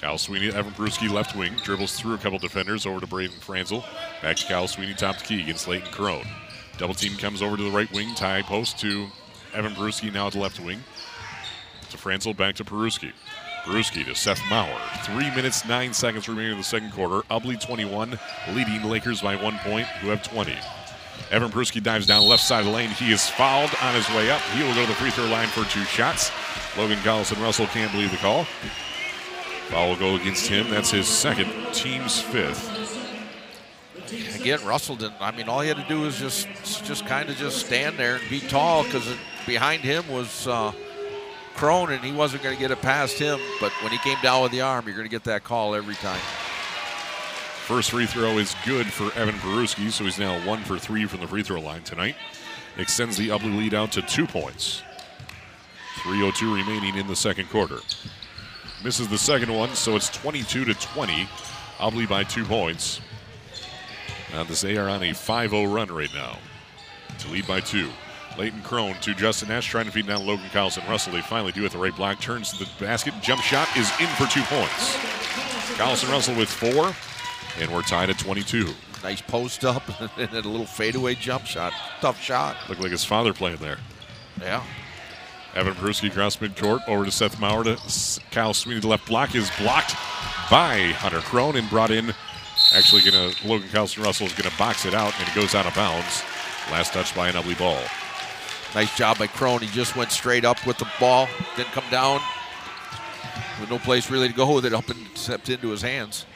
Kyle Sweeney, Evan Peruski, left wing, dribbles through a couple defenders over to Braden Franzel. Back to Kyle Sweeney, top to key against Leighton Crone. Double team comes over to the right wing, tie post to Evan Peruski, now the left wing. To Franzel, back to Peruski. Peruski to Seth Maurer. Three minutes, nine seconds remaining in the second quarter. Ubly 21, leading the Lakers by one point, who have 20. Evan Peruski dives down left side of the lane. He is fouled on his way up. He will go to the free throw line for two shots. Logan Collison Russell can't believe the call. Foul will go against him. That's his second, team's fifth. Again, Russell didn't. I mean, all he had to do was just, just kind of just stand there and be tall because behind him was uh, Crone, and he wasn't going to get it past him. But when he came down with the arm, you're going to get that call every time. First free throw is good for Evan Peruski, so he's now one for three from the free throw line tonight. Extends the Ubly lead out to two points. 3.02 remaining in the second quarter. Misses the second one, so it's 22 to 20. Ubly by two points. Now this they are on a 5-0 run right now. To lead by two. Leighton Crone to Justin Esch trying to feed down Logan Carlson Russell. They finally do it the right block. Turns to the basket. Jump shot is in for two points. Carlson Russell with four. And we're tied at 22. Nice post up [LAUGHS] and a little fadeaway jump shot. Tough shot. Looked like his father playing there. Yeah. Evan Peruski across midcourt over to Seth Maurer to Kyle Sweeney. The left block is blocked by Hunter Crone and brought in. Actually, gonna Logan Carlson Russell is gonna box it out and it goes out of bounds. Last touch by an Ubly ball. Nice job by Crone. He just went straight up with the ball, didn't come down. With no place really to go with it, up and stepped into his hands.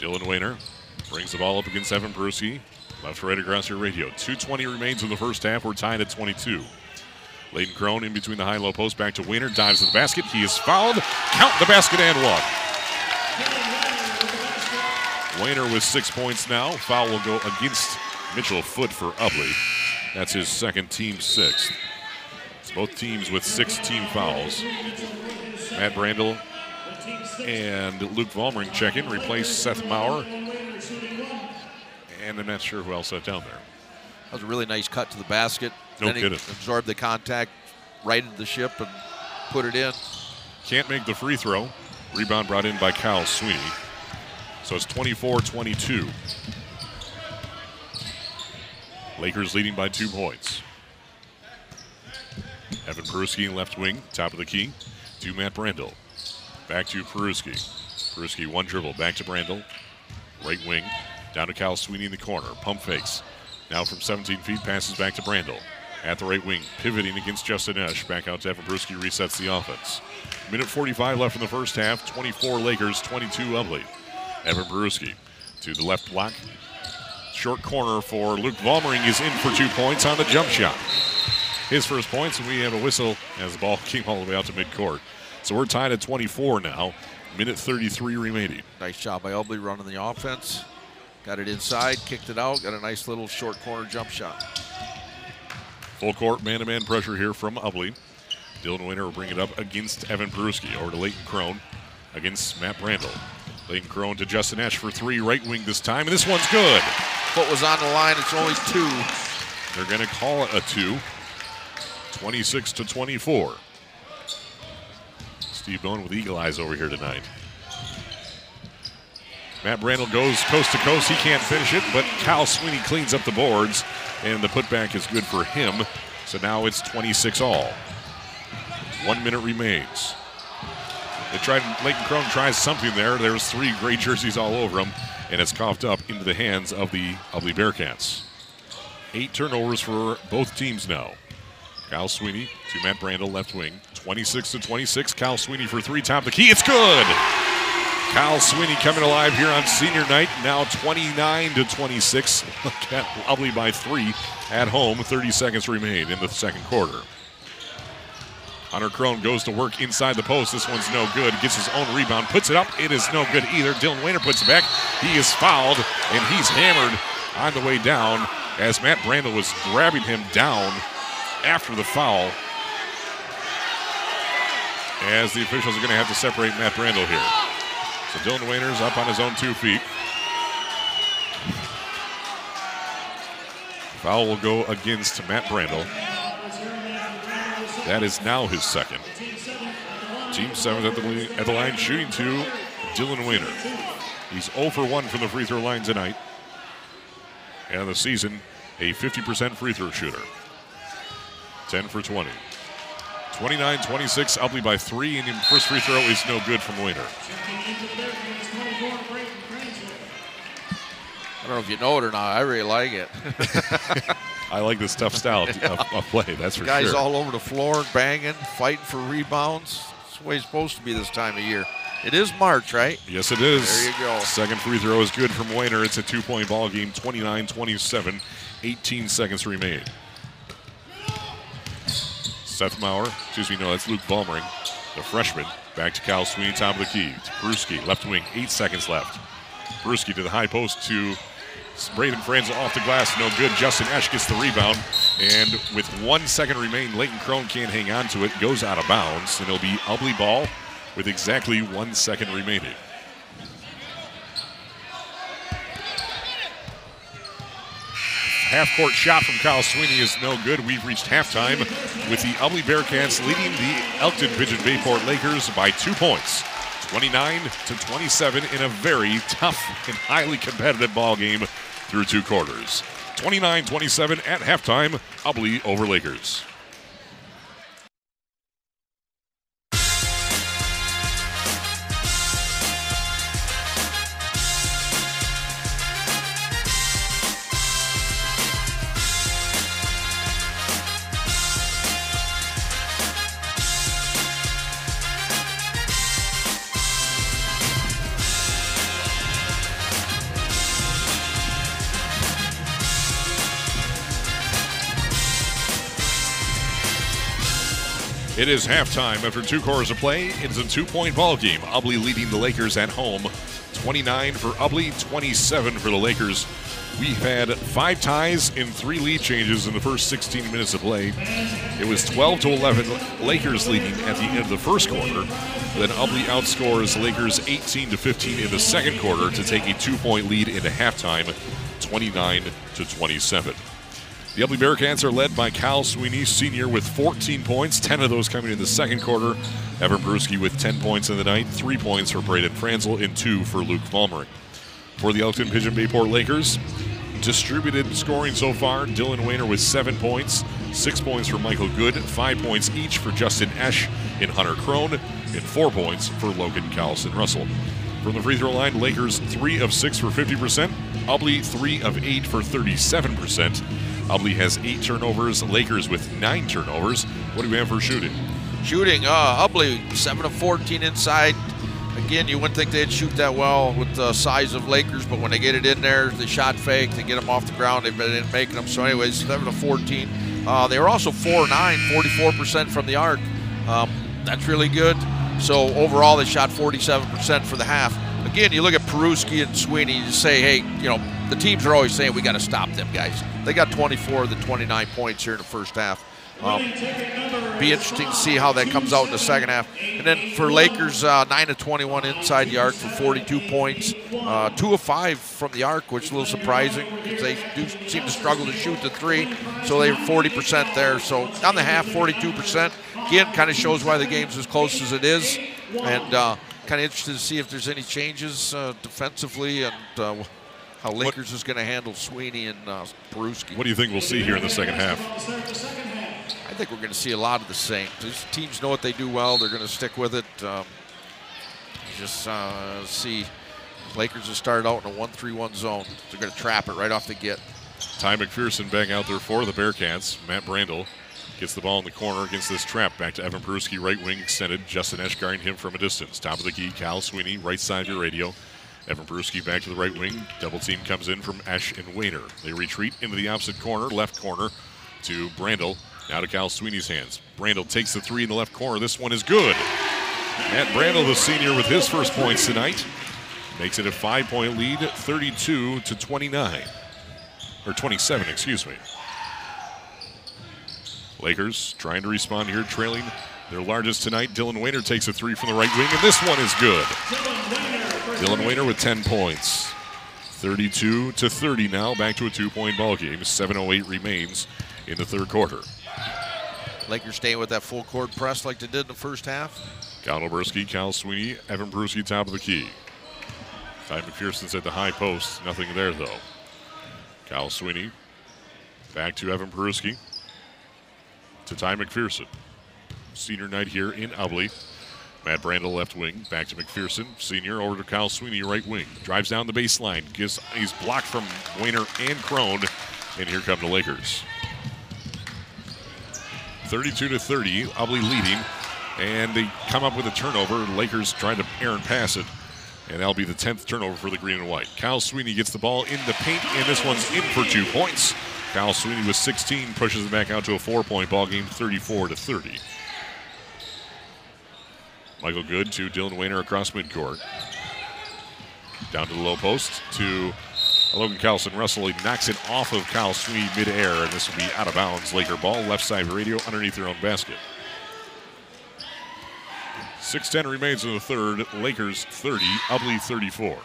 Dylan Wayner brings the ball up against Evan Peruski. Left right across your radio. 2.20 remains in the first half. We're tied at 22. Leighton Crone in between the high low post. Back to Wayner. Dives to the basket. He is fouled. Count the basket and one. Wayner with six points now. Foul will go against Mitchell Foot for Ubly. That's his second team sixth. It's both teams with six team fouls. Matt Brandel and Luke Vollmering check in, replace Seth Maurer. And I'm not sure who else sat down there. That was a really nice cut to the basket. No then kidding. Absorbed the contact right into the ship and put it in. Can't make the free throw. Rebound brought in by Cal Sweeney. So it's 24 22. Lakers leading by two points. Evan Peruski left wing, top of the key, to Matt Brandel. Back to Peruski. Peruski one dribble, back to Brandel. Right wing, down to Cal Sweeney in the corner. Pump fakes. Now from 17 feet, passes back to Brandel. At the right wing, pivoting against Justin Esch. Back out to Evan Peruski, resets the offense. Minute 45 left in the first half. 24 Lakers, 22 Ubly. Evan Peruski to the left block. Short corner for Luke Vollmering is in for two points on the jump shot. His first points, and we have a whistle as the ball came all the way out to midcourt. So we're tied at 24 now. Minute 33 remaining. Nice job by Ubly running the offense. Got it inside, kicked it out, got a nice little short corner jump shot. Full court man to man pressure here from Ubly. Dylan Winter will bring it up against Evan Peruski. Over to Leighton Crone against Matt Brandel. Leighton Crone to Justin Esch for three, right wing this time, and this one's good. Foot was on the line, it's only two. They're going to call it a two. 26 to 24. Steve Bone with eagle eyes over here tonight. Matt Brandel goes coast to coast. He can't finish it, but Cal Sweeney cleans up the boards, and the putback is good for him. So now it's 26 all. One minute remains. They tried. Leighton Crone tries something there. There's three gray jerseys all over him, and it's coughed up into the hands of the of the Bearcats. Eight turnovers for both teams now. Cal Sweeney to Matt Brandel, left wing. 26 to 26. Cal Sweeney for three, top the key. It's good. Kyle Sweeney coming alive here on senior night. Now 29 to 26. [LAUGHS] Look at Ubly by three at home. 30 seconds remain in the second quarter. Hunter Crone goes to work inside the post. This one's no good. Gets his own rebound, puts it up. It is no good either. Dylan Wayner puts it back. He is fouled, and he's hammered on the way down as Matt Brandel was grabbing him down after the foul. As the officials are going to have to separate Matt Brandel here. So Dylan Wayner's up on his own two feet. Foul will go against Matt Brandel. That is now his second. Team seventh at the, at the line, shooting two, Dylan Wayner. He's 0 for 1 from the free throw line tonight. And the season, a 50% free throw shooter. 10 for 20. 29 26, Ubly by three, and the first free throw is no good from Wayner. I don't know if you know it or not. I really like it. [LAUGHS] I like this tough style of, of play, that's for Guys sure. Guys all over the floor, banging, fighting for rebounds. That's the way it's supposed to be this time of year. It is March, right? Yes, it is. There you go. Second free throw is good from Wayner. It's a two point ball game, 29 27. 18 seconds remain. Seth Maurer, excuse me, no, that's Luke Vollmering, the freshman, Back to Kyle Sweeney, top of the key. To Peruski, left wing, eight seconds left. Peruski to the high post to Braden Franzel off the glass, no good. Justin Esch gets the rebound. And with one second remaining, Leighton Crone can't hang on to it, goes out of bounds, and it'll be Ubly ball with exactly one second remaining. Half court shot from Kyle Sweeney is no good. We've reached halftime with the Ubly Bearcats leading the Elkton Pigeon Bayport Lakers by two points. 29 to 27 in a very tough and highly competitive ball game through two quarters. 29-27 at halftime, Ubly over Lakers. It is halftime after two quarters of play. It is a two-point ball game. Ubly leading the Lakers at home, 29 for Ubly, 27 for the Lakers. We've had five ties and three lead changes in the first 16 minutes of play. It was 12 to 11, Lakers leading at the end of the first quarter. Then Ubly outscores Lakers 18 to 15 in the second quarter to take a two-point lead into halftime, 29 to 27. The Ubly Bearcats are led by Kyle Sweeney, senior, with 14 points, 10 of those coming in the second quarter. Evan Peruski with 10 points in the night, 3 points for Braden Franzel, and 2 for Luke Vollmering. For the Elkton Pigeon Bayport Lakers, distributed scoring so far, Dylan Wayner with 7 points, 6 points for Michael Good, 5 points each for Justin Esch and Hunter Crone, and 4 points for Logan Callison Russell. From the free throw line, Lakers 3 of 6 for 50%, Ubly 3 of 8 for 37%. Ubly has eight turnovers. Lakers with nine turnovers. What do we have for shooting? Shooting, uh, Ubly seven of 14 inside. Again, you wouldn't think they'd shoot that well with the size of Lakers, but when they get it in there, they shot fake, they get them off the ground, they've been making them. So, anyways, seven of 14. Uh, they were also 4 9, 44% from the arc. Um, that's really good. So, overall, they shot 47% for the half. Again, you look at Peruski and Sweeney, you say, hey, you know, the teams are always saying we got to stop them guys. They got 24 of the 29 points here in the first half. Um, be interesting to see how that comes out in the second half. And then for Lakers, uh, 9 of 21 inside the arc for 42 points, uh, 2 of 5 from the arc, which is a little surprising because they do seem to struggle to shoot the three. So they're 40% there. So on the half, 42%. Again, kind of shows why the game's as close as it is. And uh, kind of interested to see if there's any changes uh, defensively and uh, how Lakers what, is going to handle Sweeney and uh, Peruski. What do you think we'll see here in the second half? I think we're going to see a lot of the same. These teams know what they do well. They're going to stick with it. Um, just uh, see Lakers have started out in a 1-3-1 zone. They're going to trap it right off the get. Ty McPherson back out there for the Bearcats. Matt Brandel gets the ball in the corner against this trap. Back to Evan Peruski, right wing extended. Justin Esch guarding him from a distance. Top of the key, Cal Sweeney, right side of your radio. Evan Peruski back to the right wing. Double team comes in from Esch and Wayner. They retreat into the opposite corner, left corner to Brandel. Now to Cal Sweeney's hands. Brandel takes the three in the left corner. This one is good. Matt Brandel, the senior, with his first points tonight, makes it a five-point lead, 32 to 29, or 27, excuse me. Lakers trying to respond here, trailing their largest tonight. Dylan Wayner takes a three from the right wing, and this one is good. Dylan Wayner with 10 points. 32 to 30 now, back to a two-point ball game. 7:08 remains in the third quarter. Lakers staying with that full court press like they did in the first half. Cal Oberski, Cal Sweeney, Evan Peruski top of the key. Ty McPherson's at the high post. Nothing there though. Cal Sweeney back to Evan Peruski to Ty McPherson. Senior night here in Ubly. Matt Brandel left wing, back to McPherson, senior, over to Kyle Sweeney, right wing. Drives down the baseline, he's blocked from Wayner and Crone, and here come the Lakers. 32 to 30, Ubly leading, and they come up with a turnover. Lakers trying to air pass it, and that'll be the 10th turnover for the green and white. Kyle Sweeney gets the ball in the paint, and this one's in for two points. Kyle Sweeney with 16 pushes it back out to a four-point ball game, 34 to 30. Michael Good to Dylan Wayner across midcourt. Down to the low post to Logan Carlson Russell. He knocks it off of Kyle Sweeney midair, and this will be out of bounds. Laker ball, left side radio, underneath their own basket. 6.10 remains in the third. Lakers 30, Ubly 34.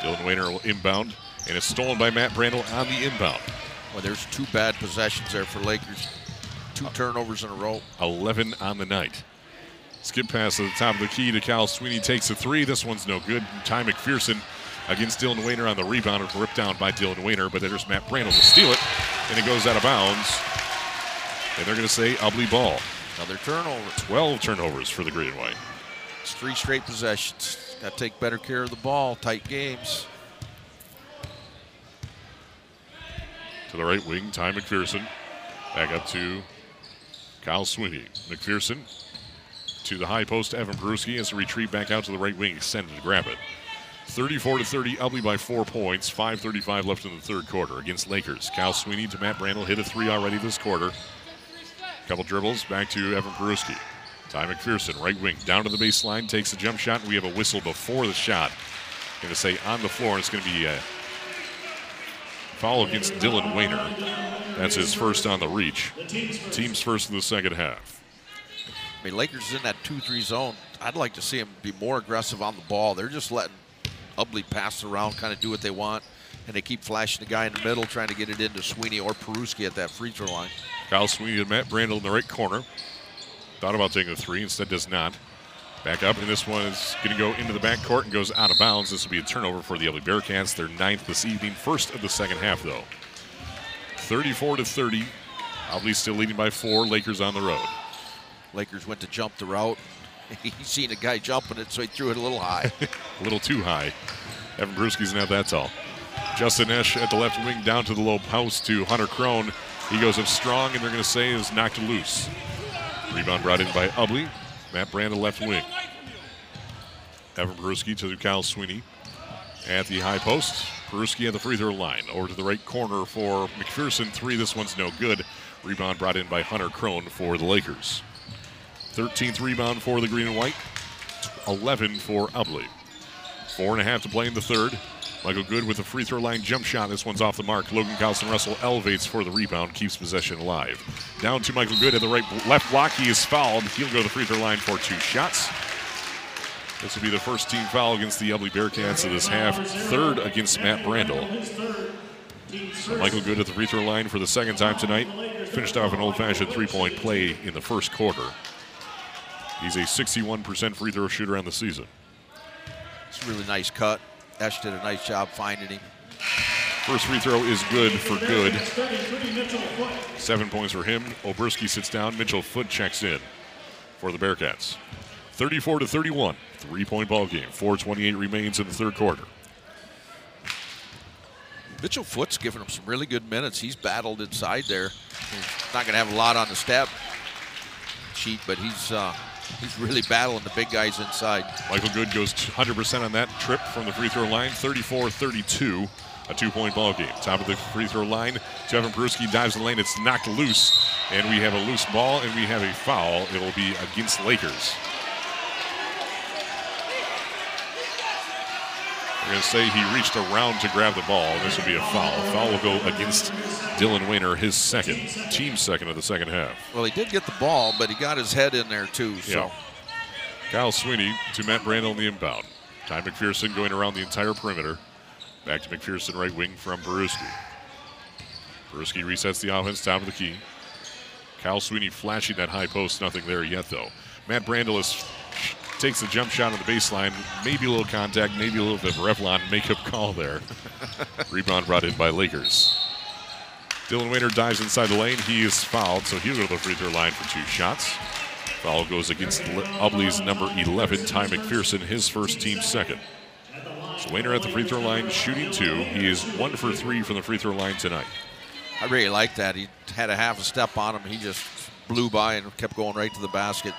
Dylan Wayner will inbound, and it's stolen by Matt Brandel on the inbound. Well, there's two bad possessions there for Lakers. Two uh, turnovers in a row. 11 on the night. Skip pass at the top of the key to Kyle Sweeney. Takes a three. This one's no good. Ty McPherson against Dylan Wayner on the rebound. It's ripped down by Dylan Wayner, but there's Matt Brandel to steal it, and it goes out of bounds. And they're going to say Ubly ball. Another turnover. 12 turnovers for the green and white. It's three straight possessions. Got to take better care of the ball. Tight games. To the right wing, Ty McPherson. Back up to Kyle Sweeney. McPherson to the high post. Evan Peruski has to retreat back out to the right wing, extended to grab it. 34 to 30, Ubly by four points. 5:35 left in the third quarter against Lakers. Cal Sweeney to Matt Brandel hit a three already this quarter. Couple dribbles back to Evan Peruski. Ty McPherson, right wing, down to the baseline, takes a jump shot. We have a whistle before the shot. Going to say on the floor, and it's going to be a foul against Dylan Wayner. That's his first on the reach. Team's first in the second half. I mean, Lakers in that 2 3 zone. I'd like to see them be more aggressive on the ball. They're just letting Ubly pass around, kind of do what they want, and they keep flashing the guy in the middle, trying to get it into Sweeney or Peruski at that free throw line. Kyle Sweeney and Matt Brandel in the right corner. Thought about taking a three, instead does not. Back up, and this one is going to go into the back court and goes out of bounds. This will be a turnover for the Ubly Bearcats. Their ninth this evening, first of the second half, though. 34 to 30. Ubly still leading by four. Lakers on the road. Lakers went to jump the route. [LAUGHS] He seen a guy jumping it, so he threw it a little high. [LAUGHS] a little too high. Evan Peruski's not that tall. Justin Esch at the left wing down to the low post to Hunter Crone. He goes up strong, and they're going to say is knocked loose. Rebound brought in by Ubly. Matt Brand, left wing. Evan Peruski to Kyle Sweeney at the high post. Peruski at the free throw line. Over to the right corner for McPherson. Three. This one's no good. Rebound brought in by Hunter Crone for the Lakers. 13th rebound for the green and white. 11 for Ubly. Four and a half to play in the third. Michael Good with a free throw line jump shot. This one's off the mark. Logan Carlson Russell elevates for the rebound, keeps possession alive. Down to Michael Good at the right left block. He is fouled. He'll go to the free throw line for two shots. This will be the first team foul against the Ubly Bearcats of this half. Third against Matt Brandel. Michael Good at the free throw line for the second time tonight. Finished off an old-fashioned three-point play in the first quarter. He's a 61% free throw shooter on the season. It's a really nice cut. Esch did a nice job finding him. First free throw is good for good. Seven points for him. Oberski sits down. Mitchell Foot checks in for the Bearcats. 34 to 31. Three point ball game. 428 remains in the third quarter. Mitchell Foot's given him some really good minutes. He's battled inside there. He's not going to have a lot on the step sheet, but he's uh, he's really battling the big guys inside. Michael Good goes 100% on that trip from the free throw line, 34-32, a two-point ball game. Top of the free throw line, Evan Peruski dives the lane. It's knocked loose, and we have a loose ball, and we have a foul. It will be against Lakers. We're going to say he reached around to grab the ball. This will be a foul. Foul will go against Dylan Wayner, his second, team second of the second half. Well, he did get the ball, but he got his head in there too. So. Yeah. Kyle Sweeney to Matt Brandel on the inbound. Ty McPherson going around the entire perimeter. Back to McPherson, right wing from Peruski. Peruski resets the offense, top of the key. Kyle Sweeney flashing that high post, nothing there yet though. Matt Brandel is takes the jump shot on the baseline. Maybe a little contact, maybe a little bit of Revlon makeup call there. [LAUGHS] Rebound brought in by Lakers. Dylan Wayner dives inside the lane. He is fouled, so he'll go to the free throw line for two shots. Foul goes against Ubly's number 11, Ty McPherson, his first team second. So Wayner at the free throw line, shooting two. He is one for three from the free throw line tonight. I really like that. He had a half a step on him. He just blew by and kept going right to the basket.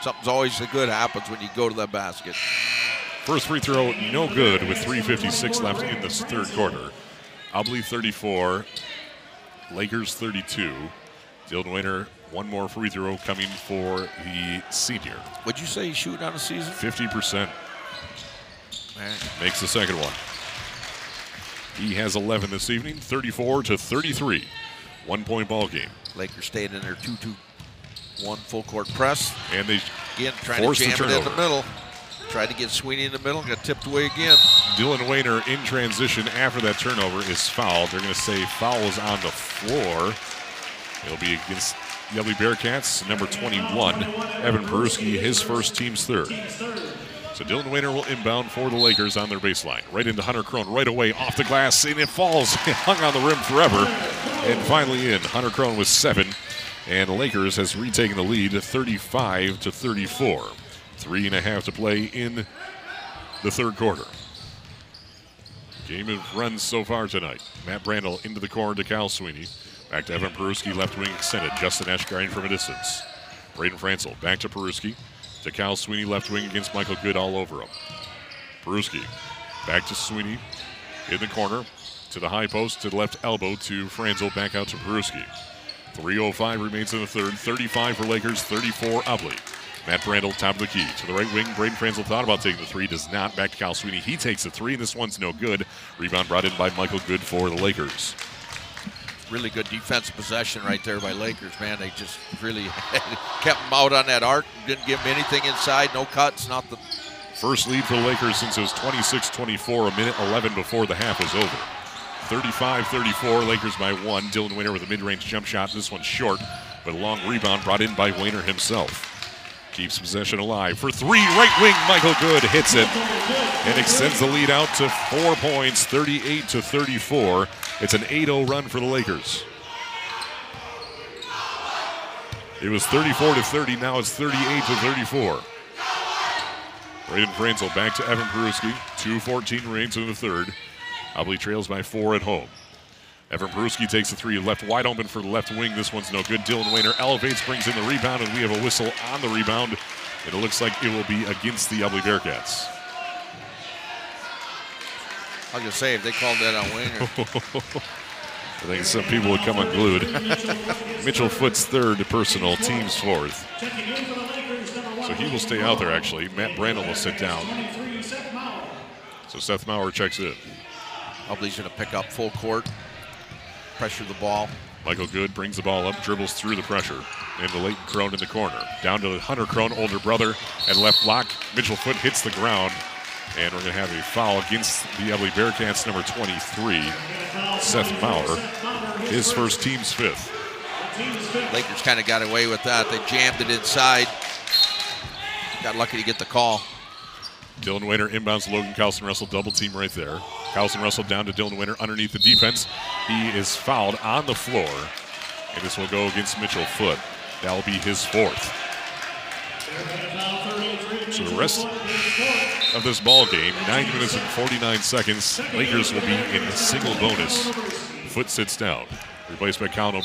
Something's always good happens when you go to that basket. First free throw, no good with 3.56 left in this third quarter. Ubly 34, Lakers 32. Dylan Wayner One more free throw coming for the senior. Would you say he's shooting on the season? 50%. Man, Makes the second one. He has 11 this evening, 34 to 33. One point ball game. Lakers staying in their 2 2 1 full court press. And they Again, trying to the jam it in the middle. Tried to get Sweeney in the middle, got tipped away again. Dylan Wayner in transition after that turnover is fouled. They're going to say fouls on the floor. It'll be against the Ubly Bearcats, number 21, Evan Peruski, his first team's third. So Dylan Wayner will inbound for the Lakers on their baseline. Right into Hunter Crone, right away off the glass, and it falls. [LAUGHS] It hung on the rim forever. And finally in. Hunter Crone with seven. And the Lakers has retaken the lead 35 to 34. Three and a half to play in the third quarter. Game of runs so far tonight. Matt Brandel into the corner to Cal Sweeney. Back to Evan Peruski, left wing extended. Justin Esch guarding from a distance. Braden Franzel back to Peruski. To Cal Sweeney, left wing against Michael Good all over him. Peruski back to Sweeney in the corner. To the high post, to the left elbow to Franzel, back out to Peruski. 3.05 remains in the third. 35 for Lakers, 34 Ubly. Matt Brandel, top of the key. To the right wing, Braden Franzel thought about taking the three, does not. Back to Cal Sweeney. He takes the three, and this one's no good. Rebound brought in by Michael Good for the Lakers. Really good defensive possession right there by Lakers, man. They just really [LAUGHS] kept him out on that arc. Didn't give him anything inside, no cuts, not the. First lead for the Lakers since it was 26 24, a minute 11 before the half was over. 35 34, Lakers by one. Dylan Wayner with a mid range jump shot. This one's short, but a long rebound brought in by Wayner himself. Keeps possession alive for three. Right wing, Michael Good hits it and extends the lead out to four points, 38 to 34. It's an 8 0 run for the Lakers. It was 34 to 30, now it's 38 to 34. Braden Franzel back to Evan Peruski. 2.14 remains in the third. Ubly trails by four at home. Evan Peruski takes the three, left wide open for the left wing. This one's no good. Dylan Wayner elevates, brings in the rebound, and we have a whistle on the rebound. And it looks like it will be against the Ubly Bearcats. I was gonna say if they called that on Wayner, [LAUGHS] I think some people would come unglued. Mitchell Foot's third personal, team's fourth. So he will stay out there, actually. Matt Brandel will sit down. So Seth Maurer checks in. Ubly's gonna pick up full court, pressure the ball. Michael Good brings the ball up, dribbles through the pressure. and Into Leighton Crone in the corner. Down to Hunter Crone, older brother, at left block. Mitchell Foot hits the ground. And we're going to have a foul against the Ubly Bearcats, number 23, Seth Maurer. His first team's fifth. Lakers kind of got away with that. They jammed it inside. Got lucky to get the call. Dylan Wayner inbounds Logan Carlson Russell, double team right there. Carlson Russell down to Dylan Wayner underneath the defense. He is fouled on the floor. And this will go against Mitchell Foot. That will be his fourth. So the rest of this ball game, 9 minutes and 49 seconds, Lakers will be in a single bonus. Foot sits down, replaced by Colin.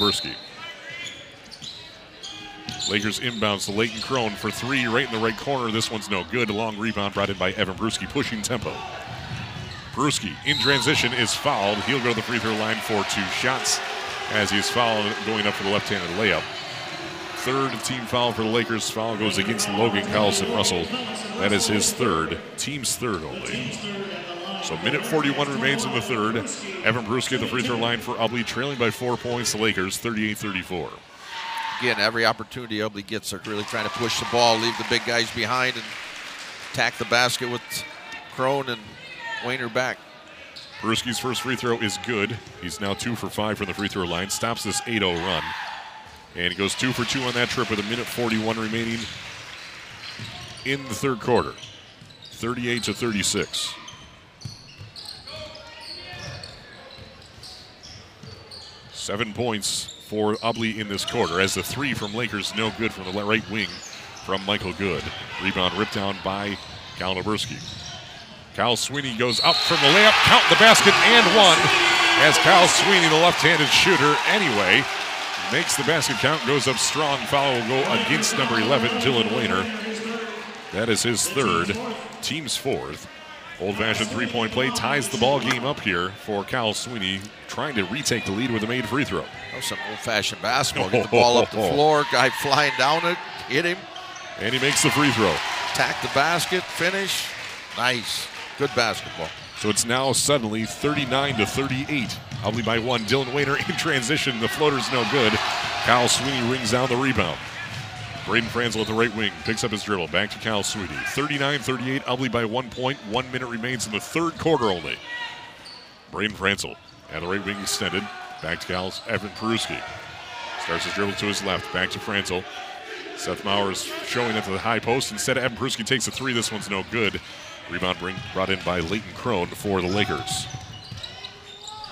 Lakers inbounds to Leighton Crone for three, right in the right corner. This one's no good. Long rebound brought in by Evan Peruski, pushing tempo. Peruski in transition is fouled. He'll go to the free throw line for two shots as he is fouled going up for the left-handed layup. Third team foul for the Lakers. Foul goes against Logan Carlson Russell. That is his third, team's third only. So minute 41 remains in the third. Evan Peruski at the free throw line for Ubly, trailing by four points. The Lakers 38-34. Again, every opportunity Ubly gets, they're really trying to push the ball, leave the big guys behind, and attack the basket with Crone and Wayner back. Peruski's first free throw is good. He's now two for five from the free throw line. Stops this 8 0 run. And he goes two for two on that trip with a minute 41 remaining in the third quarter. 38 to 36. Seven points for Ubly in this quarter as the three from Lakers no good from the right wing from Michael Good. Rebound ripped down by Cal. Kyle Sweeney goes up from the layup, count the basket, and one. As Kyle Sweeney, the left-handed shooter, anyway, makes the basket count, goes up strong. Foul will go against number 11, Dylan Wayner. That is his third, team's fourth. Old fashioned three point play ties the ball game up here for Cal Sweeney, trying to retake the lead with a made free throw. Was some old fashioned basketball. Get the ball up the [LAUGHS] floor, guy flying down it, hit him, And he makes the free throw. Tack the basket, finish. Nice. Good basketball. So it's now suddenly 39 to 38. Probably by one. Dylan Wayner in transition. The floater's no good. Kyle Sweeney rings down the rebound. Braden Franzel at the right wing picks up his dribble. Back to Cal Sweeney. 39 38. Ubly by one point. One minute remains in the third quarter only. Braden Franzel at the right wing extended. Back to Cal Evan Peruski. Starts his dribble to his left. Back to Franzel. Seth Mowers showing it to the high post. Instead, Evan Peruski takes a three. This one's no good. Rebound bring, brought in by Leighton Crone for the Lakers.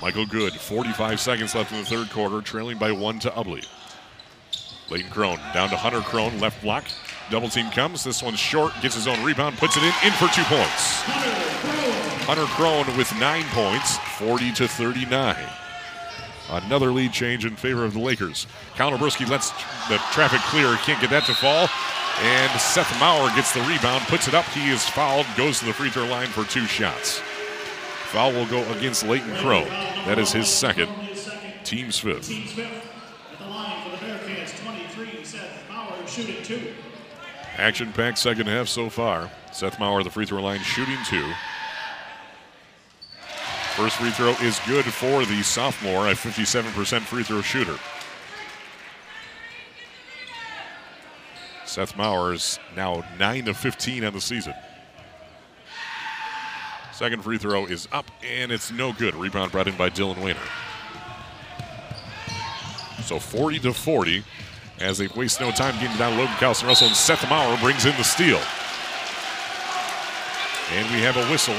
Michael Good, 45 seconds left in the third quarter, trailing by one to Ubly. Leighton Crone down to Hunter Crone, left block. Double team comes. This one's short, gets his own rebound, puts it in, in for two points. Hunter Crone with nine points, 40 to 39. Another lead change in favor of the Lakers. Kalnabrowski lets the traffic clear, can't get that to fall. And Seth Maurer gets the rebound, puts it up. He is fouled, goes to the free throw line for two shots. Foul will go against Leighton Crone. That is his second, team's fifth. Team Smith at the line for the Bearcats, 23. Two. Action packed second half so far. Seth Maurer, at the free throw line, shooting two. First free throw is good for the sophomore, a 57% free throw shooter. Seth Maurer is now 9 of 15 on the season. Second free throw is up, and it's no good. Rebound brought in by Dylan Wayner. So 40 to 40 as they waste no time getting down Logan Carlson Russell, and Seth Maurer brings in the steal. And we have a whistle.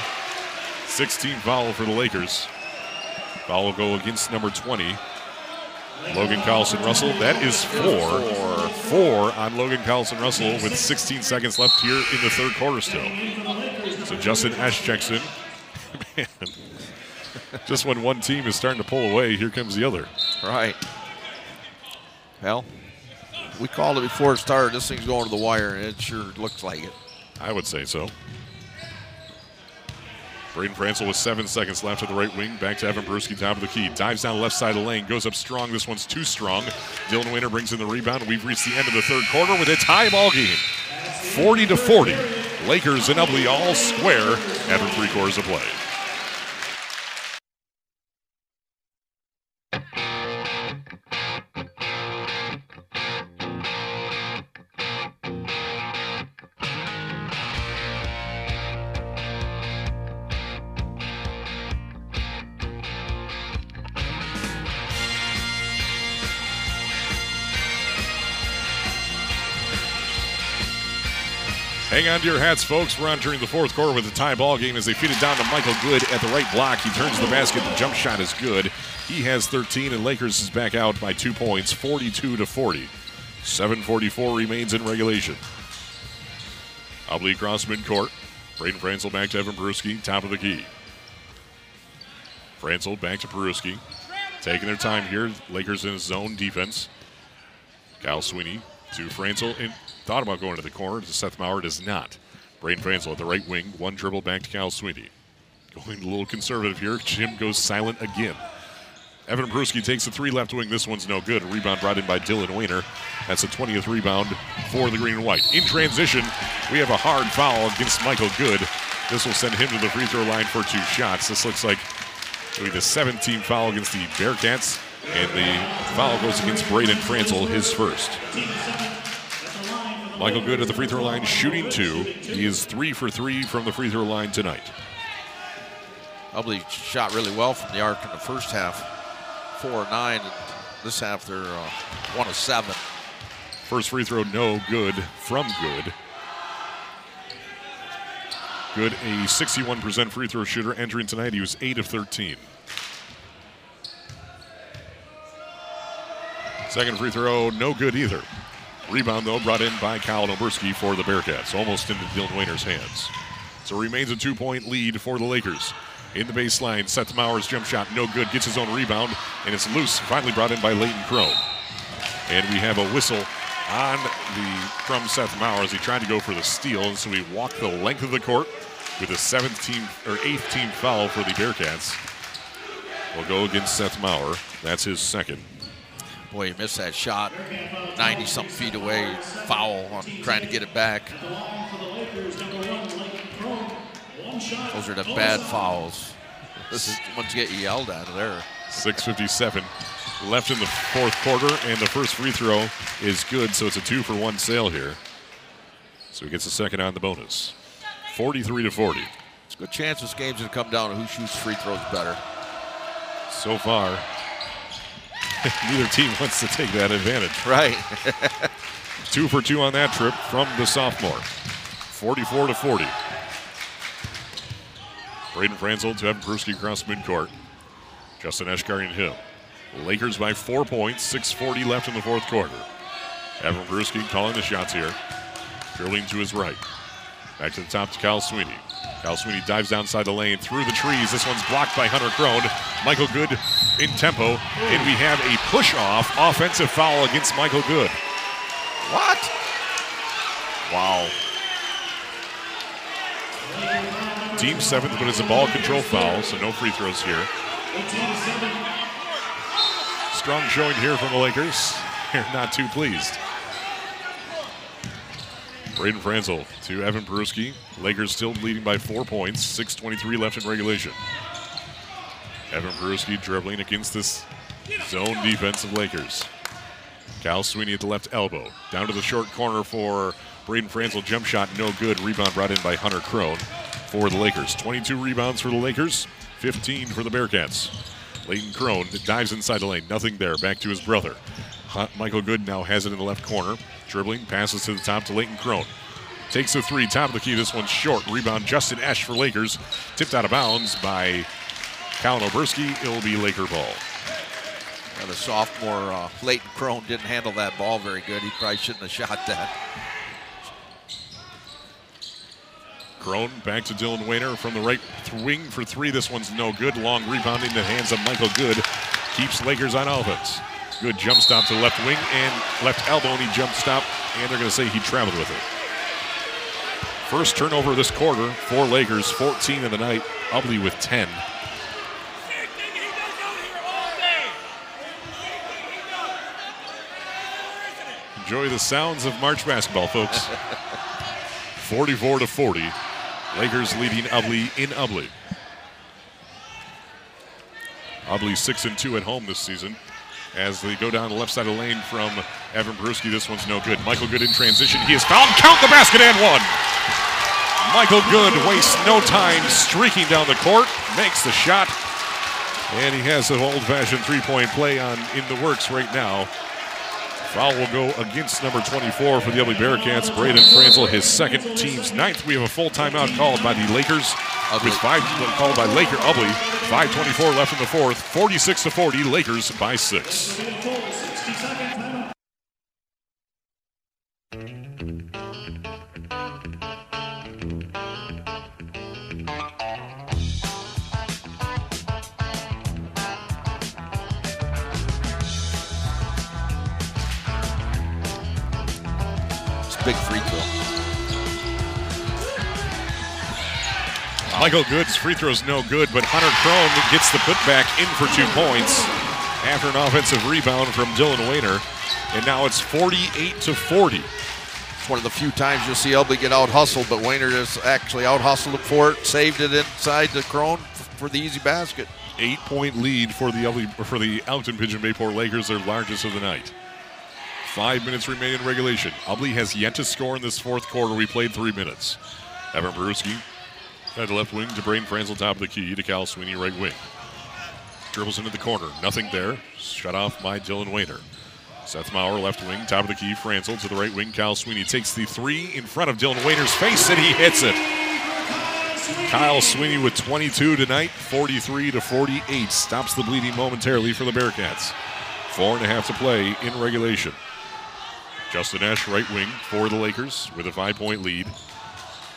16 foul for the Lakers. Foul will go against number 20, Logan Carlson Russell. That is four. Four on Logan Carlson Russell with 16 seconds left here in the third quarter still. So Justin Ashcheckson. [LAUGHS] Man. Just when one team is starting to pull away, here comes the other. Right. Well, we called it before it started. This thing's going to the wire, and it sure looks like it. I would say so. Braden Franzel with seven seconds left to the right wing. Back to Evan Peruski, top of the key. Dives down left side of the lane, goes up strong. This one's too strong. Dylan Wayner brings in the rebound. We've reached the end of the third quarter with a tie ball game. 40 to 40. Lakers and Ubly all square after three quarters of play. Hang on to your hats, folks. We're on entering the fourth quarter with a tie ball game as they feed it down to Michael Good at the right block. He turns the basket. The jump shot is good. He has 13, and Lakers is back out by two points, 42 to 40. 7:44 remains in regulation. Ubly across midcourt. Braden Franzel back to Evan Peruski, top of the key. Franzel back to Peruski. Taking their time here. Lakers in zone defense. Kyle Sweeney to Franzel. And thought about going to the corner. Seth Maurer does not. Braden Franzel at the right wing. One dribble back to Kyle Sweeney. Going a little conservative here. Jim goes silent again. Evan Peruski takes the three left wing. This one's no good. Rebound brought in by Dylan Wayner. That's a 20th rebound for the green and white. In transition, we have a hard foul against Michael Good. This will send him to the free throw line for two shots. This looks like it'll be the 17th foul against the Bearcats. And the foul goes against Braden Franzel, his first. Michael Good at the free throw line, shooting two. He is three for three from the free throw line tonight. Ubly shot really well from the arc in the first half, four or nine, and this half they're uh, one of seven. First free throw, no good from Good. Good, a 61% free throw shooter entering tonight. He was 8 of 13. Second free throw, no good either. Rebound, though, brought in by Kyle Noberski for the Bearcats, almost into Dylan Wayner's hands. So remains a two point lead for the Lakers. In the baseline, Seth Maurer's jump shot, no good, gets his own rebound, and it's loose, finally brought in by Leighton Crone. And we have a whistle on the from Seth Maurer as he tried to go for the steal, and so he walked the length of the court. with a seventh team or eighth team foul for the Bearcats. Will go against Seth Maurer. That's his second. Boy, he missed that shot 90 something feet away. Foul on trying to get it back. Those are the bad fouls. [LAUGHS] This is once you get yelled at there. 6.57 left in the fourth quarter, and the first free throw is good, so it's a two for one sale here. So he gets a second on the bonus. 43 to 40. It's a good chance this game's going to come down to who shoots free throws better. So far, [LAUGHS] neither team wants to take that advantage. Right. [LAUGHS] Two for two on that trip from the sophomore. 44 to 40. Braden Franzel to Evan Peruski across midcourt. Justin Eschgard and him. Lakers by four points, 6.40 left in the fourth quarter. Evan Peruski calling the shots here. Dribbling to his right. Back to the top to Kyle Sweeney. Kyle Sweeney dives downside the lane through the trees. This one's blocked by Hunter Crone. Michael Good in tempo. And we have a push off offensive foul against Michael Good. what? Wow. Team seventh, but it's a ball control foul, so no free throws here. Strong showing here from the Lakers. [LAUGHS] They're not too pleased. Braden Franzel to Evan Peruski. Lakers still leading by four points. 6.23 left in regulation. Evan Peruski dribbling against this zone defense of Lakers. Cal Sweeney at the left elbow. Down to the short corner for Braden Franzel. Jump shot, no good. Rebound brought in by Hunter Crone for the Lakers. 22 rebounds for the Lakers, 15 for the Bearcats. Leighton Crone dives inside the lane. Nothing there. Back to his brother. Michael Good now has it in the left corner. Dribbling, passes to the top to Leighton Crone. Takes a three, top of the key. This one's short. Rebound, Justin Esch for Lakers. Tipped out of bounds by Colin Oberski. It'll be Laker ball. The sophomore uh, Leighton Crone didn't handle that ball very good. He probably shouldn't have shot that. Crone back to Dylan Wayner from the right wing for three. This one's no good. Long rebound in the hands of Michael Good. Keeps Lakers on offense. Good jump stop to left wing and left elbow, and he jump stop, and they're going to say he traveled with it. First turnover this quarter for Lakers, 14 in the night. Ubly with 10. Enjoy the sounds of March basketball, folks. [LAUGHS] 44 to 40. Lakers leading Ubly in Ubly. Ubly 6 and 2 at home this season. As they go down the left side of the lane from Evan Peruski, this one's no good. Michael Good in transition. He is fouled. Count the basket and one. Michael Good wastes no time streaking down the court, makes the shot, and he has an old-fashioned three-point play on in the works right now. Foul will go against number 24 for the Ubly Bearcats, Braden Franzel, his second team's ninth. We have a full timeout called by the Lakers, with five called by Laker Ubly. 5:24 left in the fourth, 46 to 40, Lakers by six. Michael Good's free throw's no good, but Hunter Crone gets the putback in for two points after an offensive rebound from Dylan Wayner, and now it's 48 to 40. It's one of the few times you'll see Ubly get out hustled, but Wayner just actually out hustled him for it, saved it inside the Crone for the easy basket. eight point lead for the Ubly, for the Elkton Pigeon Bayport Lakers, their largest of the night. Five minutes remain in regulation. Ubly has yet to score in this fourth quarter. We played three minutes. Evan Peruski at left wing to Braden Franzel, top of the key to Cal Sweeney, right wing. Dribbles into the corner. Nothing there. Shut off by Dylan Wayner. Seth Maurer, left wing, top of the key. Franzel to the right wing. Cal Sweeney takes the three in front of Dylan Wayner's face, and he hits it. Kyle Sweeney with 22 tonight, 43 to 48. Stops the bleeding momentarily for the Bearcats. Four and a half to play in regulation. Justin Esch, right wing for the Lakers with a five point lead.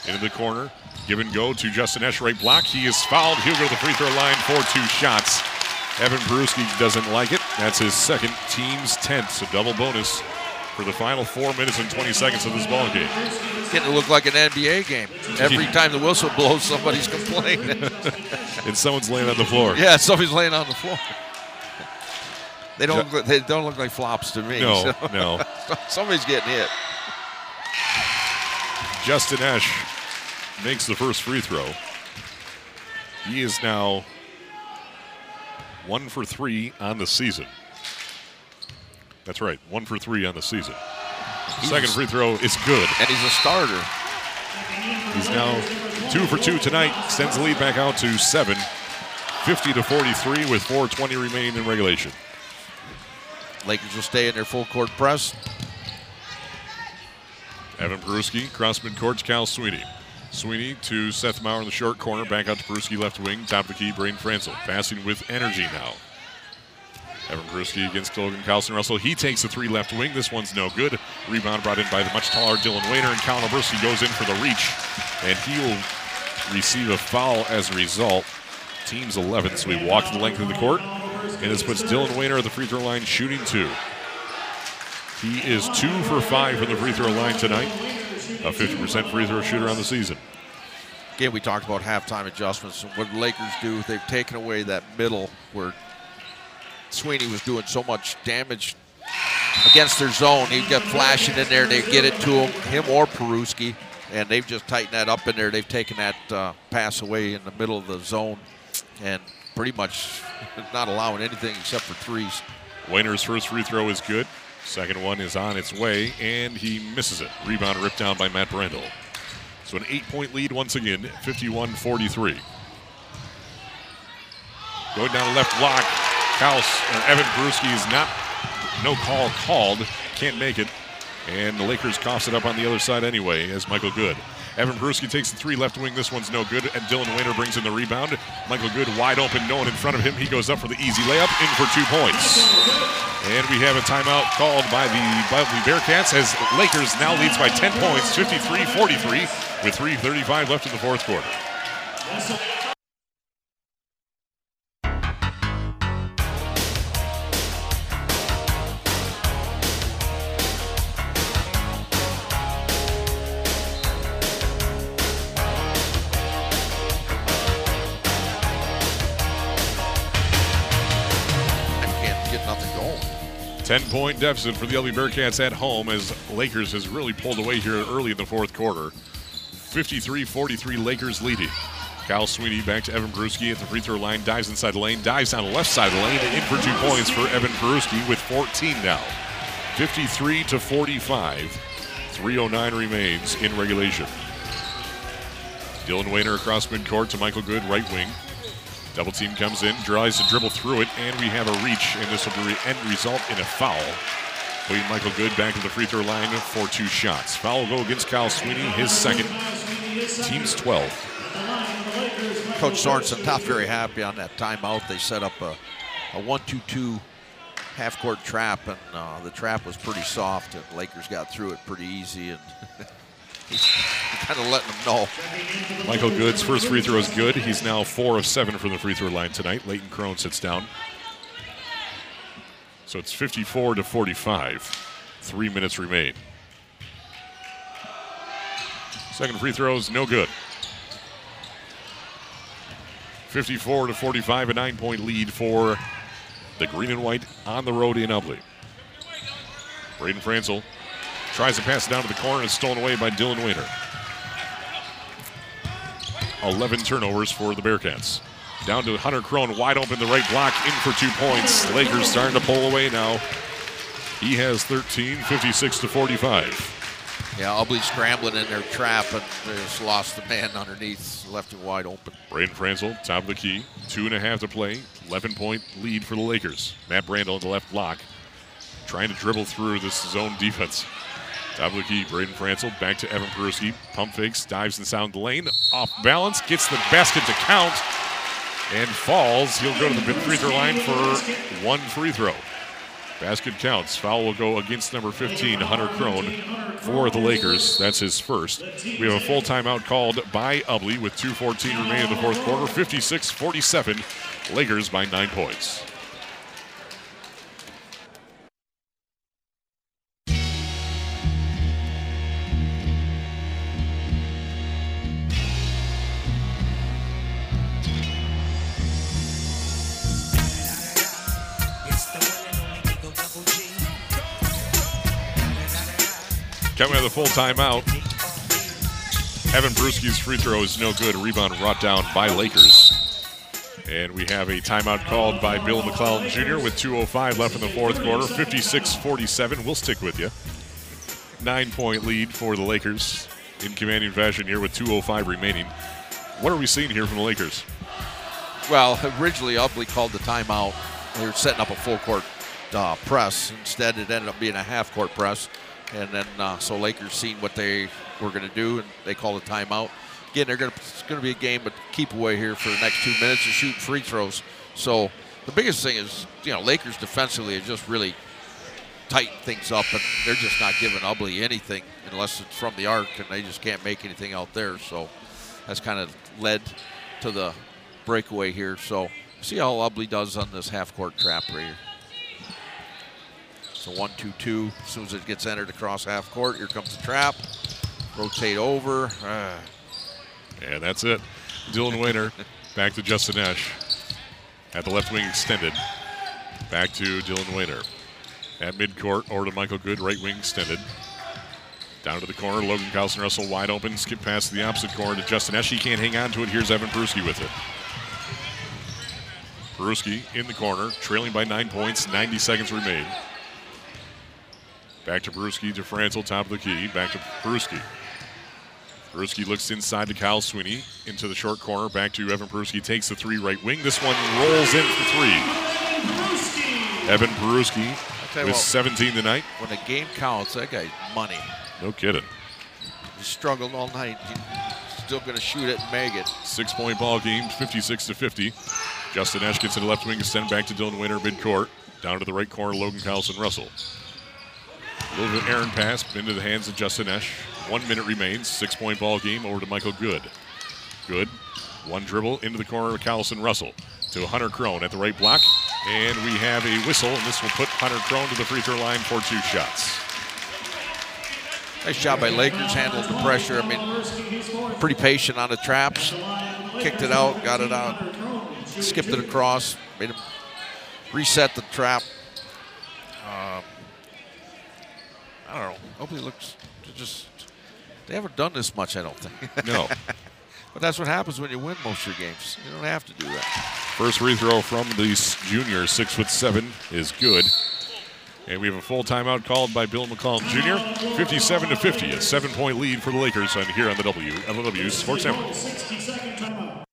Into the corner. Give and go to Justin Esch, right block. He is fouled. He'll go to the free throw line for two shots. Evan Peruski doesn't like it. That's his second, team's 10th. So double bonus for the final four minutes and 20 seconds of this ball game. Getting to look like an NBA game. Every [LAUGHS] time the whistle blows, somebody's complaining. [LAUGHS] And someone's laying on the floor. yeah, somebody's laying on the floor. They don't. Look, they don't look like flops to me. No, so- no. [LAUGHS] Somebody's getting hit. Justin Esch makes the first free throw. He is now one for three on the season. That's right, one for three on the season. Second free throw is good. And he's a starter. He's now two for two tonight. sends the lead back out to seven. 50 to 43 with 4.20 remaining in regulation. Lakers will stay in their full court press. Evan Peruski, cross midcourt to Cal Sweeney. Sweeney to Seth Maurer in the short corner, back out to Peruski left wing, top of the key, Braden Franzel. Passing with energy now. Evan Peruski against Logan Carlson Russell. He takes the three left wing. This one's no good. Rebound brought in by the much taller Dylan Wayner, and Cal Peruski goes in for the reach, and he will receive a foul as a result. Team's 11, so he walked the length of the court, and this puts Dylan Wayner at the free throw line shooting two. He is two for five from the free throw line tonight. A 50% free throw shooter on the season. Again, we talked about halftime adjustments. And what the Lakers do, they've taken away that middle where Sweeney was doing so much damage against their zone. He got flashing in there. They get it to him, him or Peruski, and they've just tightened that up in there. They've taken that uh, pass away in the middle of the zone and pretty much [LAUGHS] not allowing anything except for threes. Wayner's first free throw is good. Second one is on its way, and he misses it. Rebound ripped down by Matt Brandel. So an eight point lead once again, 51 43. Going down the left block, Kaus, Evan Peruski is not, no call called, can't make it. And the Lakers coughs it up on the other side anyway as Michael Good. Evan Peruski takes the three left wing. This one's no good. And Dylan Wayner brings in the rebound. Michael Good wide open, no one in front of him. He goes up for the easy layup, in for two points. And we have a timeout called by the Beverly Bearcats as Lakers now leads by 10 points, 53-43, with 3.35 left in the fourth quarter. 10 point deficit for the LB Bearcats at home as Lakers has really pulled away here early in the fourth quarter. 53 43 Lakers leading. Kyle Sweeney back to Evan Peruski at the free throw line, dives inside the lane, dives down the left side of the lane, in for two points for Evan Peruski with 14 now. 53 to 45. 309 remains in regulation. Dylan Wayner across midcourt to Michael Good, right wing. Double team comes in, tries to dribble through it, and we have a reach, and this will be end result in a foul. Putting Michael Good back to the free throw line for two shots. Foul go against Kyle Sweeney, his second. Team's 12. Coach Sorensen not very happy on that timeout. They set up a, a one-two-two half-court trap, and uh, the trap was pretty soft, and Lakers got through it pretty easy, and [LAUGHS] [LAUGHS] he's kind of letting them know. Michael Good's first free throw is good. He's now four of seven from the free throw line tonight. Leighton Crone sits down. So it's 54 to 45. Three minutes remain. Second free throw is no good. 54 to 45, a nine point lead for the green and white on the road in Ubly. Braden Franzel tries to pass it down to the corner and it's stolen away by Dylan Wayner. 11 turnovers for the Bearcats. Down to Hunter Crone, wide open the right block, in for two points. Lakers starting to pull away now. He has 13, 56 to 45. Yeah, Ubly scrambling in their trap, and they just lost the man underneath, left him wide open. Braden Franzel, top of the key, two and a half to play, 11 point lead for the Lakers. Matt Brandel in the left block, trying to dribble through this zone defense. Top of the key, Braden Franzel back to Evan Peruski. Pump fakes, dives inside the lane, off balance, gets the basket to count, and falls. He'll go to the free throw line for one free throw. Basket counts. Foul will go against number 15, Hunter Crone, for the Lakers. That's his first. We have a full timeout called by Ubly with 2.14 remaining in the fourth quarter. 56 47. Lakers by nine points. Full timeout. Evan Peruski's free throw is no good. Rebound brought down by Lakers. And we have a timeout called by Bill McClellan Jr. with 2.05 left in the fourth quarter. 56 47. We'll stick with you. Nine point lead for the Lakers in commanding fashion here with 2.05 remaining. What are we seeing here from the Lakers? Well, originally Ubly called the timeout. They were setting up a full court uh, press. Instead, it ended up being a half court press. And then, uh, so Lakers seen what they were going to do, and they called a timeout. Again, they're going to, it's going to be a game, but keep away here for the next two minutes and shoot free throws. So the biggest thing is, you know, Lakers defensively are just really tighten things up, and they're just not giving Ubly anything unless it's from the arc, and they just can't make anything out there. So that's kind of led to the breakaway here. So see how Ubly does on this half court trap right here. So one, two, two. As soon as it gets entered across half court, here comes the trap. Rotate over. Ah. And that's it. Dylan Wayner back to Justin Esch. At the left wing extended. Back to Dylan Wayner. At midcourt, or to Michael Good, right wing extended. Down to the corner, Logan Carlson Russell wide open. Skip past the opposite corner to Justin Esch. He can't hang on to it. Here's Evan Peruski with it. Peruski in the corner, trailing by nine points, 90 seconds remain. Back to Peruski to Franzel, top of the key. Back to Peruski. Peruski looks inside to Kyle Sweeney into the short corner. Back to Evan Peruski. Takes the three right wing. This one rolls in for three. Evan Peruski tell with what. 17 tonight. When the game counts, that guy's money. No kidding. He struggled all night. He's still going to shoot it and make it. Six point ball game, 56 to 50. Justin Esch gets to the left wing, to send back to Dylan Wayner midcourt. Down to the right corner, Logan Carlson Russell. Little bit errant pass into the hands of Justin Esch. One minute remains. Six point ball game over to Michael Good. Good. One dribble into the corner of Carlson Russell to Hunter Crone at the right block. And we have a whistle, and this will put Hunter Crone to the free throw line for two shots. Nice job by Lakers, handled the pressure. I mean, pretty patient on the traps. Kicked it out, got it out, skipped it across, made him reset the trap. Um, I don't know. Hopefully, it looks to just. They haven't done this much, I don't think. No. [LAUGHS] but that's what happens when you win most of your games. You don't have to do that. First free throw from the junior, six foot seven, is good. And we have a full timeout called by Bill McCollum Jr. 57 to 50, a seven point lead for the Lakers on here on the W LW Sports Network.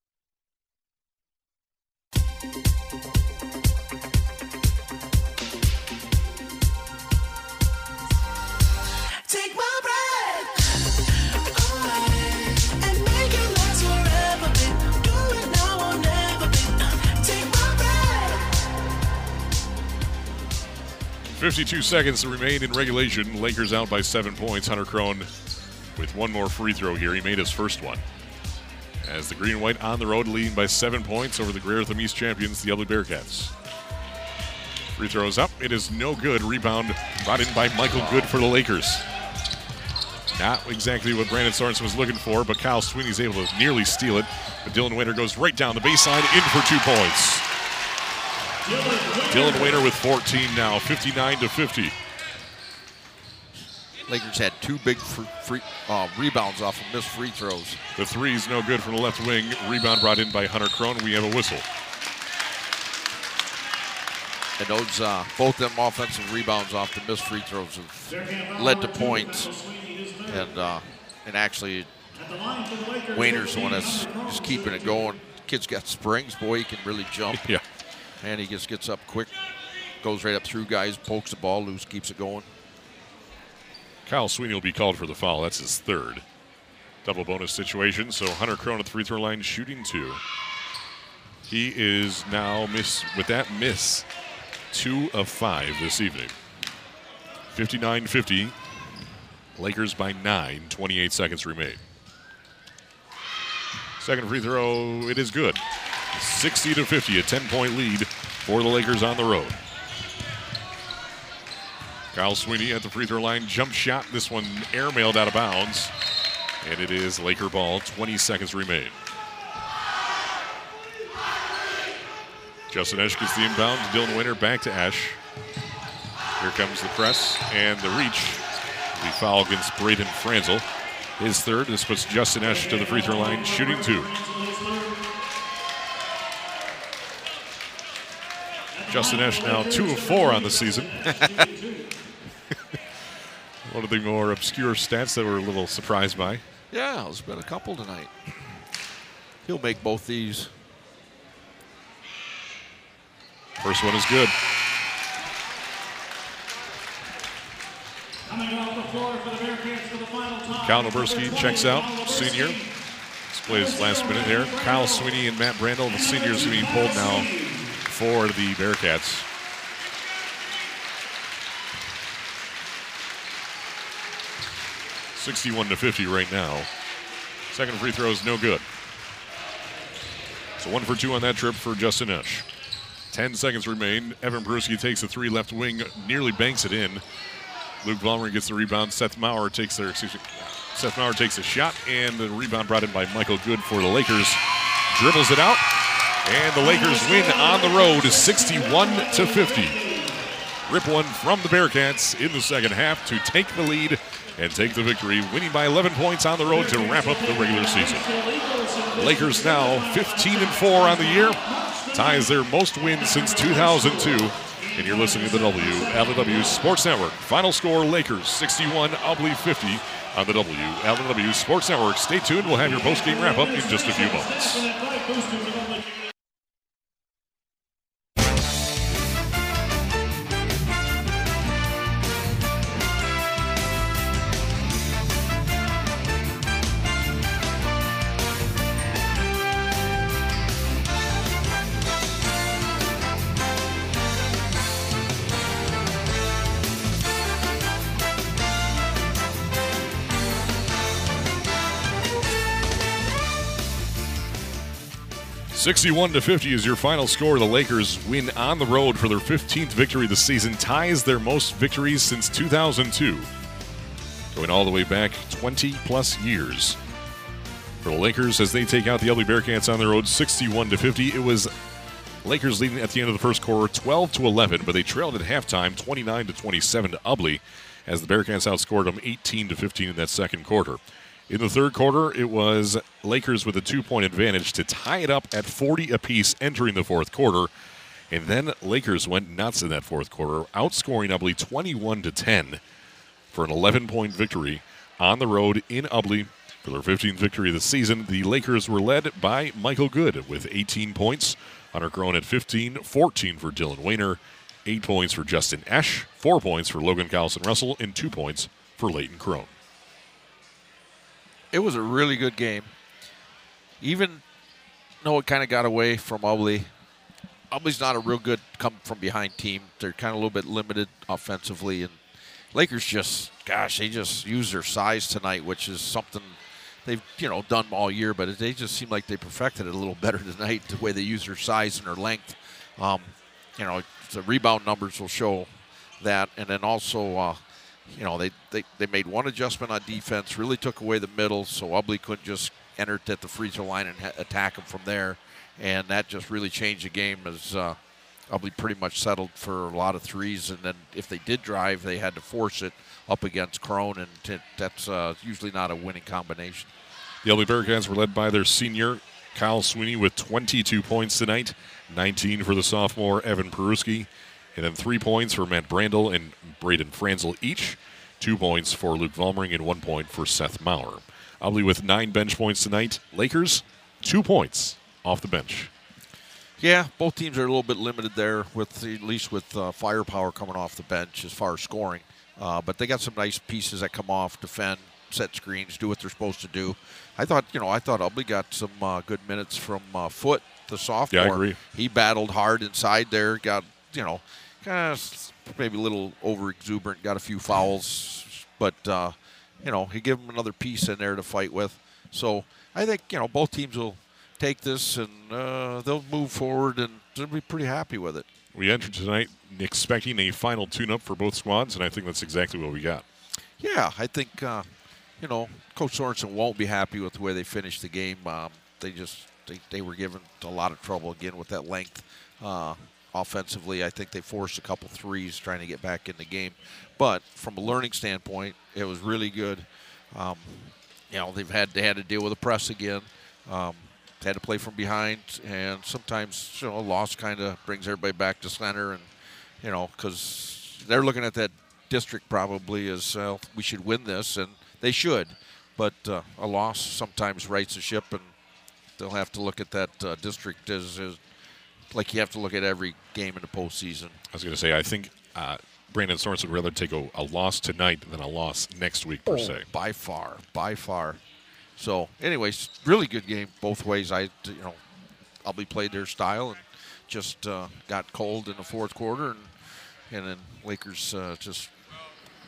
52 seconds to remain in regulation. Lakers out by seven points. Hunter Crone with one more free throw here. He made his first one. As the Green and White on the road leading by seven points over the Greater Thumb East champions, the Ubly Bearcats. Free throws up. It is no good. Rebound brought in by Michael Good for the Lakers. Not exactly what Brandon Sorensen was looking for, but Kyle Sweeney's able to nearly steal it. But Dylan Wayner goes right down the baseline in for two points. Dylan Wayner with 14 now, 59 to 50. Lakers had two big free, free, uh, rebounds off of missed free throws. The three is no good from the left wing. Rebound brought in by Hunter Crone. We have a whistle. And those, uh, both them offensive rebounds off the missed free throws have led to points. And uh, and actually, Wayner's the one that's just keeping it going. Kid's got springs. Boy, he can really jump. [LAUGHS] Yeah. And he just gets up quick, goes right up through guys, pokes the ball loose, keeps it going. Kyle Sweeney will be called for the foul. That's his third. Double bonus situation. So Hunter Crone at the free throw line shooting two. He is now miss with that miss, two of five this evening. 59 50. Lakers by nine, 28 seconds remain. Second free throw, it is good. 60 to 50, a 10 point lead for the Lakers on the road. Kyle Sweeney at the free throw line, jump shot. This one airmailed out of bounds. And it is Laker ball, 20 seconds remain. Justin Esch gets the inbound. Dylan Wayner back to Esch. Here comes the press and the reach. The foul against Braden Franzel. His third. This puts Justin Esch to the free throw line, shooting two. Justin Esch now two of four on the season. [LAUGHS] One of the more obscure stats that we're a little surprised by. Yeah, there's been a couple tonight. He'll make both these. First one is good. Coming off the floor for the Bearcats for the final time. Cal Noberski checks out, senior. This plays last minute there. Kyle Sweeney and Matt Brandel, the seniors, being pulled now for the Bearcats. Sixty-one to fifty right now. Second free throw is no good. So one for two on that trip for Justin Esch. Ten seconds remain. Evan Peruski takes the three left wing, nearly banks it in. Luke Vollmer gets the rebound. Seth Maurer takes their excuse me, Seth Maurer takes a shot, and the rebound brought in by Michael Good for the Lakers. Dribbles it out, and the Lakers win on the road, 61 to 50. Rip one from the Bearcats in the second half to take the lead and take the victory, winning by 11 points on the road to wrap up the regular season. Lakers now 15 and 4 on the year, ties their most wins since 2002. And you're listening to the WLW Sports Network. Final score Lakers 61, Ubly 50 on the WLW Sports Network. Stay tuned. We'll have your post-game wrap up in just a few moments. And that drive goes to the Sixty-one to fifty is your final score. The Lakers win on the road for their 15th victory this season, ties their most victories since 2002, going all the way back 20 plus years. For the Lakers, as they take out the Ubly Bearcats on the road, 61 to 50. It was Lakers leading at the end of the first quarter, 12 to 11, but they trailed at halftime, 29 to 27 to Ubly, as the Bearcats outscored them 18 to 15 in that second quarter. In the third quarter, it was Lakers with a two-point advantage to tie it up at 40 apiece entering the fourth quarter, and then Lakers went nuts in that fourth quarter, outscoring Ubly 21 to 10 for an 11-point victory on the road in Ubly for their 15th victory of the season. The Lakers were led by Michael Good with 18 points. Hunter Crone at 15, 14 for Dylan Wayner, 8 points for Justin Esch, 4 points for Logan Carlson Russell, and 2 points for Leighton Crone. It was a really good game. Even though it kind of got away from Ubly, Ubly's not a real good come from behind team. They're kind of a little bit limited offensively, and Lakers just, gosh, they just used their size tonight, which is something they've you know done all year, but they just seem like they perfected it a little [LAUGHS] better tonight. The way they use their size and their length, um, you know, the rebound numbers will show that, and then also. Uh, you know, they, they, they made one adjustment on defense, really took away the middle, so Ubly couldn't just enter at the free throw line and ha- attack them from there. And that just really changed the game as uh, Ubly pretty much settled for a lot of threes. And then if they did drive, they had to force it up against Crone, and t- that's uh, usually not a winning combination. The Ubly Bearcats were led by their senior Kyle Sweeney with 22 points tonight, 19 for the sophomore Evan Peruski, and then three points for Matt Brandel and Braden Franzel each, two points for Luke Vollmering, and one point for Seth Maurer. Ubly with nine bench points tonight. Lakers, two points off the bench. Yeah, both teams are a little bit limited there, with at least with uh, firepower coming off the bench as far as scoring. Uh, but they got some nice pieces that come off, defend, set screens, do what they're supposed to do. I thought, you know, I thought Ubly got some uh, good minutes from uh, Foot, the sophomore. Yeah, I agree. He battled hard inside there, got, you know, kind of maybe a little over exuberant, got a few fouls, but uh, you know, he gave him another piece in there to fight with. So I think you know both teams will take this and uh, they'll move forward and they'll be pretty happy with it. We entered tonight expecting a final tune-up for both squads, and I think that's exactly what we got. Yeah, I think uh, you know Coach Sorensen won't be happy with the way they finished the game. Um, they just they, they were given a lot of trouble again with that length. Uh, offensively. I think they forced a couple threes trying to get back in the game. But from a learning standpoint, it was really good. Um, you know, they've had they had to deal with the press again. Um, had to play from behind, and sometimes you know a loss kind of brings everybody back to center, and you know because they're looking at that district probably as uh, we should win this, and they should. But uh, a loss sometimes rights the ship, and they'll have to look at that uh, district as, as like you have to look at every game in the postseason. I was going to say, I think uh, Brandon Sorensen would rather take a, a loss tonight than a loss next week, per se. by far, by far. So, anyways, really good game both ways. I, you know, Ubly played their style and just uh, got cold in the fourth quarter, and and then Lakers uh, just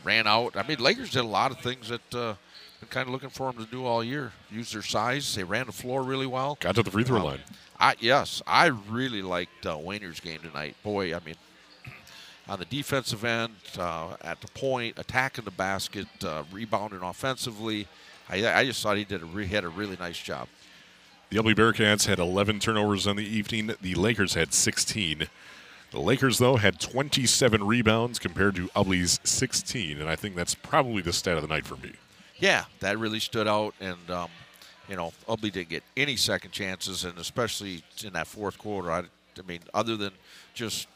ran out. I mean, Lakers did a lot of things that uh, been kind of looking for them to do all year. Use their size. They ran the floor really well. Got to the free throw Um, line. I yes, I really liked uh, Wayner's game tonight. Boy, I mean, [CLEARS THROAT] on the defensive end, uh, at the point, attacking the basket, uh, rebounding offensively. I, I just thought he did a re- had a really nice job. The Ubly Bearcats had 11 turnovers on the evening. The Lakers had 16. The Lakers, though, had 27 rebounds compared to Ubly's 16, and I think that's probably the stat of the night for me. Yeah, that really stood out, and um, you know, Ubly didn't get any second chances, and especially in that fourth quarter. I, I mean, other than just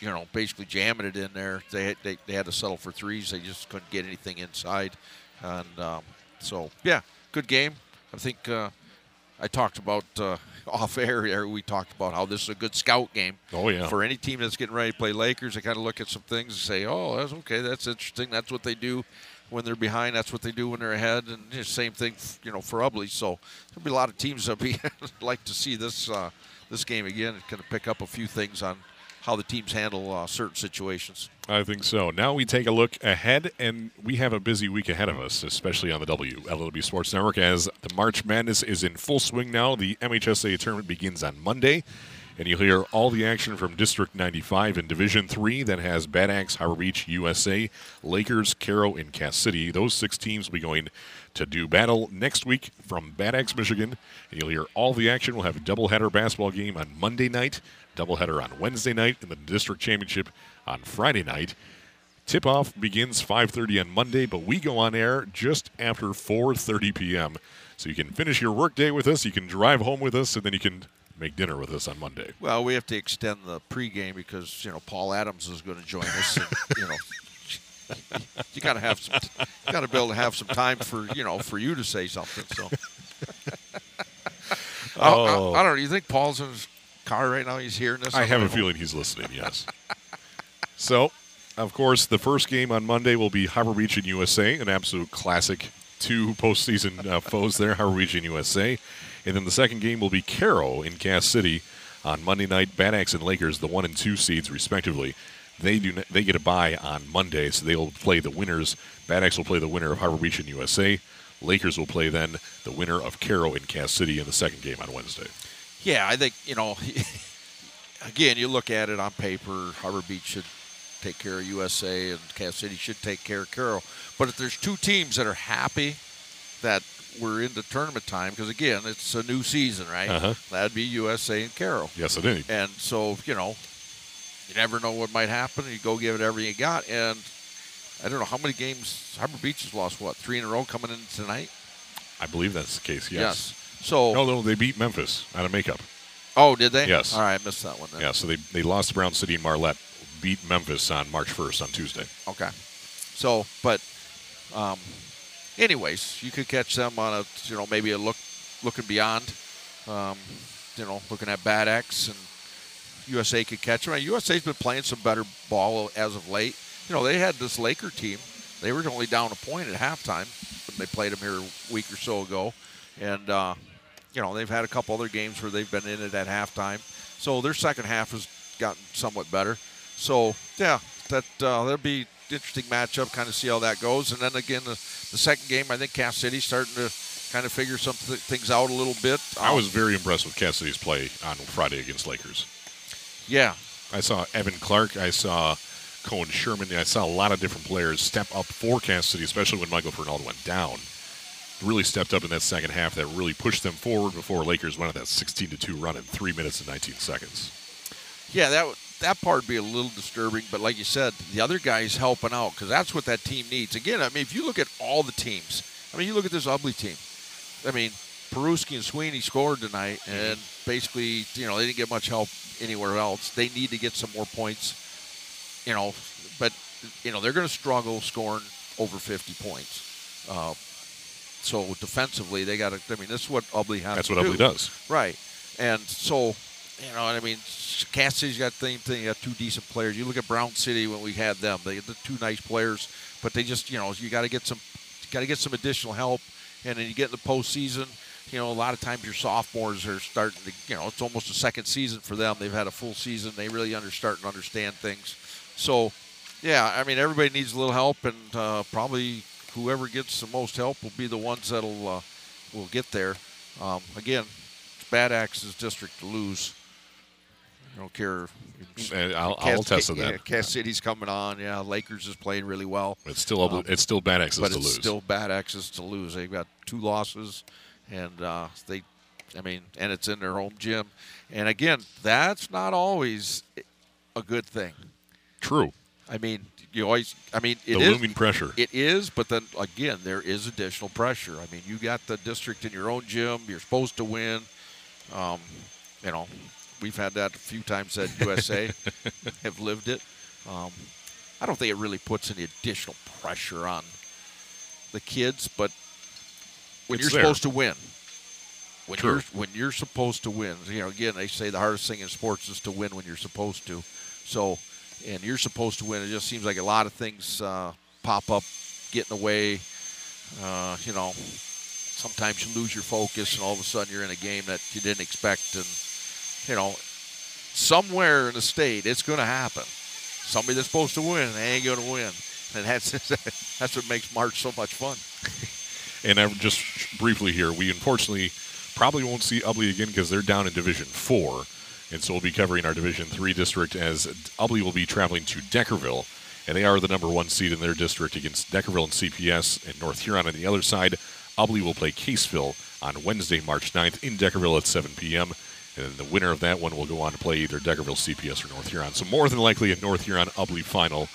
you know basically jamming it in there, they had, they, they had to settle for threes. They just couldn't get anything inside, and um, so yeah, good game. I think uh, I talked about uh, [LAUGHS] off air. We talked about how this is a good scout game. Oh, yeah. For any team that's getting ready to play Lakers, they kind of look at some things and say, "Oh, that's okay. That's interesting. That's what they do when they're behind. That's what they do when they're ahead." And the same thing, you know, for Ubly. So there'll be a lot of teams that be [LAUGHS] like to see this uh, this game again and kind of pick up a few things on how the teams handle uh, certain situations. I think so. Now we take a look ahead, and we have a busy week ahead of us, especially on the WLEW Sports Network, as the March Madness is in full swing now. The MHSA tournament begins on Monday, and you'll hear all the action from District 95 in Division 3 that has Bad Axe, Harbor Beach, USA, Lakers, Caro, and Cass City. Those six teams will be going to do battle next week from Bad Axe, Michigan, and you'll hear all the action. We'll have a doubleheader basketball game on Monday night, doubleheader on Wednesday night, and the district championship on Friday night. Tip-off begins 5:30 on Monday, but we go on air just after 4:30 p.m. So you can finish your workday with us, you can drive home with us, and then you can make dinner with us on Monday. Well, we have to extend the pregame because you know Paul Adams is going to join us. And, you know, [LAUGHS] you got to have some, got to be able to have some time for you know for you to say something. So, I- I, Oh. I, don't know. You think Paul's in his car right now? He's hearing this. I have a home? feeling he's listening. Yes. [LAUGHS] so, of course, the first game on Monday will be Harbor Beach and USA, an absolute classic. Two postseason uh, foes there, Harbor Beach and USA, and then the second game will be Caro in Cass City on Monday night. Bad Axe and Lakers, the one and two seeds respectively. They do they get a bye on Monday, so they will play the winners. Bad Axe will play the winner of Harbor Beach and USA. Lakers will play then the winner of Caro in Cass City in the second game on Wednesday. Yeah, I think you know. [LAUGHS] Again, you look at it on paper. Harbor Beach should take care of USA, and Cass City should take care of Caro. But if there's two teams that are happy that we're into tournament time, because again, it's a new season, right? Uh-huh. That'd be USA and Caro. Yes, it is. And so, you know, you never know what might happen. You go give it everything you got. And I don't know how many games Harbor Beach has lost, what, three in a row coming in tonight? I believe that's the case. Yes. So, No, no, they beat Memphis out of makeup. oh, did they? Yes. All right, I missed that one then. Yeah, so they, they lost to Brown City and Marlette, beat Memphis on March 1st on Tuesday. Okay. So, but, um, anyways, you could catch them on a, you know, maybe a look, looking beyond, um, you know, looking at Bad Axe and USA could catch them. And USA's been playing some better ball as of late. You know, they had this Laker team. They were only down a point at halftime when they played them here a week or so ago, and uh, you know they've had a couple other games where they've been in it at halftime. So their second half has gotten somewhat better. So yeah, that uh, that'll be interesting matchup. Kind of see how that goes, and then again the second game, I think Cass City's starting to kind of figure some th- things out a little bit. I Um, was very impressed with Cass City's play on Friday against Lakers. yeah, I saw Evan Clark. I saw Cohen Sherman. I saw a lot of different players step up for Cass City, especially when Michael Fernaldo went down. Really stepped up in that second half. That really pushed them forward before Lakers went on that 16 to 2 run in three minutes and 19 seconds. Yeah, that w- that part would be a little disturbing. But like you said, the other guys helping out because that's what that team needs. Again, I mean, if you look at all the teams, I mean, you look at this Ubly team. I mean, Peruski and Sweeney scored tonight, and basically, you know, they didn't get much help anywhere else. They need to get some more points, you know. But you know, they're going to struggle scoring over 50 points. Uh, so defensively, they got to. I mean, this is what Ubly has. That's what do. Ubly does. Right. And so, you know, what I mean, Cass City's got the same thing. You got two decent players. You look at Brown City when we had them; they the two nice players, but they just, you know, you got to get some, got to get some additional help. And then you get in the postseason. You know, a lot of times your sophomores are starting to, you know, it's almost a second season for them. They've had a full season. They really under starting understand things. So, yeah, I mean, everybody needs a little help, and uh, probably whoever gets the most help will be the ones that'll uh, will get there. Um, again, it's Bad Axe's district to lose. I don't care. And I'll, Cass- I'll attest to yeah. Cass City's coming on. Yeah, Lakers is playing really well. It's still Um, it's still Bad Axe's but to it's lose. still Bad Axe's to lose. They've got two losses, and uh, they, I mean, and it's in their home gym. And again, that's not always a good thing. True. I mean, you always. I mean, it The is- looming pressure. It is, but then again, there is additional pressure. I mean, you got the district in your own gym. You're supposed to win. Um, you know, we've had that a few times at USA. [LAUGHS] have lived it. Um, I don't think it really puts any additional pressure on the kids, but when It's you're there. supposed to win, when True. you're when you're supposed to win, you know, again, they say the hardest thing in sports is to win when you're supposed to. So, and you're supposed to win. It just seems like a lot of things uh, pop up, get in the way. Uh, you know, sometimes you lose your focus, and all of a sudden you're in a game that you didn't expect, and you know, somewhere in the state, it's going to happen. Somebody that's supposed to win, they ain't going to win, and that's [LAUGHS] that's what makes March so much fun. And I'm just briefly here, we unfortunately probably won't see Ubly again because they're down in Division Four, and so we'll be covering our Division Three district as Ubly will be traveling to Deckerville, and they are the number one seed in their district against Deckerville and CPS and North Huron on the other side. Ubly will play Caseville on Wednesday, March 9th in Deckerville at 7 p.m. And the winner of that one will go on to play either Deckerville, CPS, or North Huron. So more than likely a North Huron Ubly final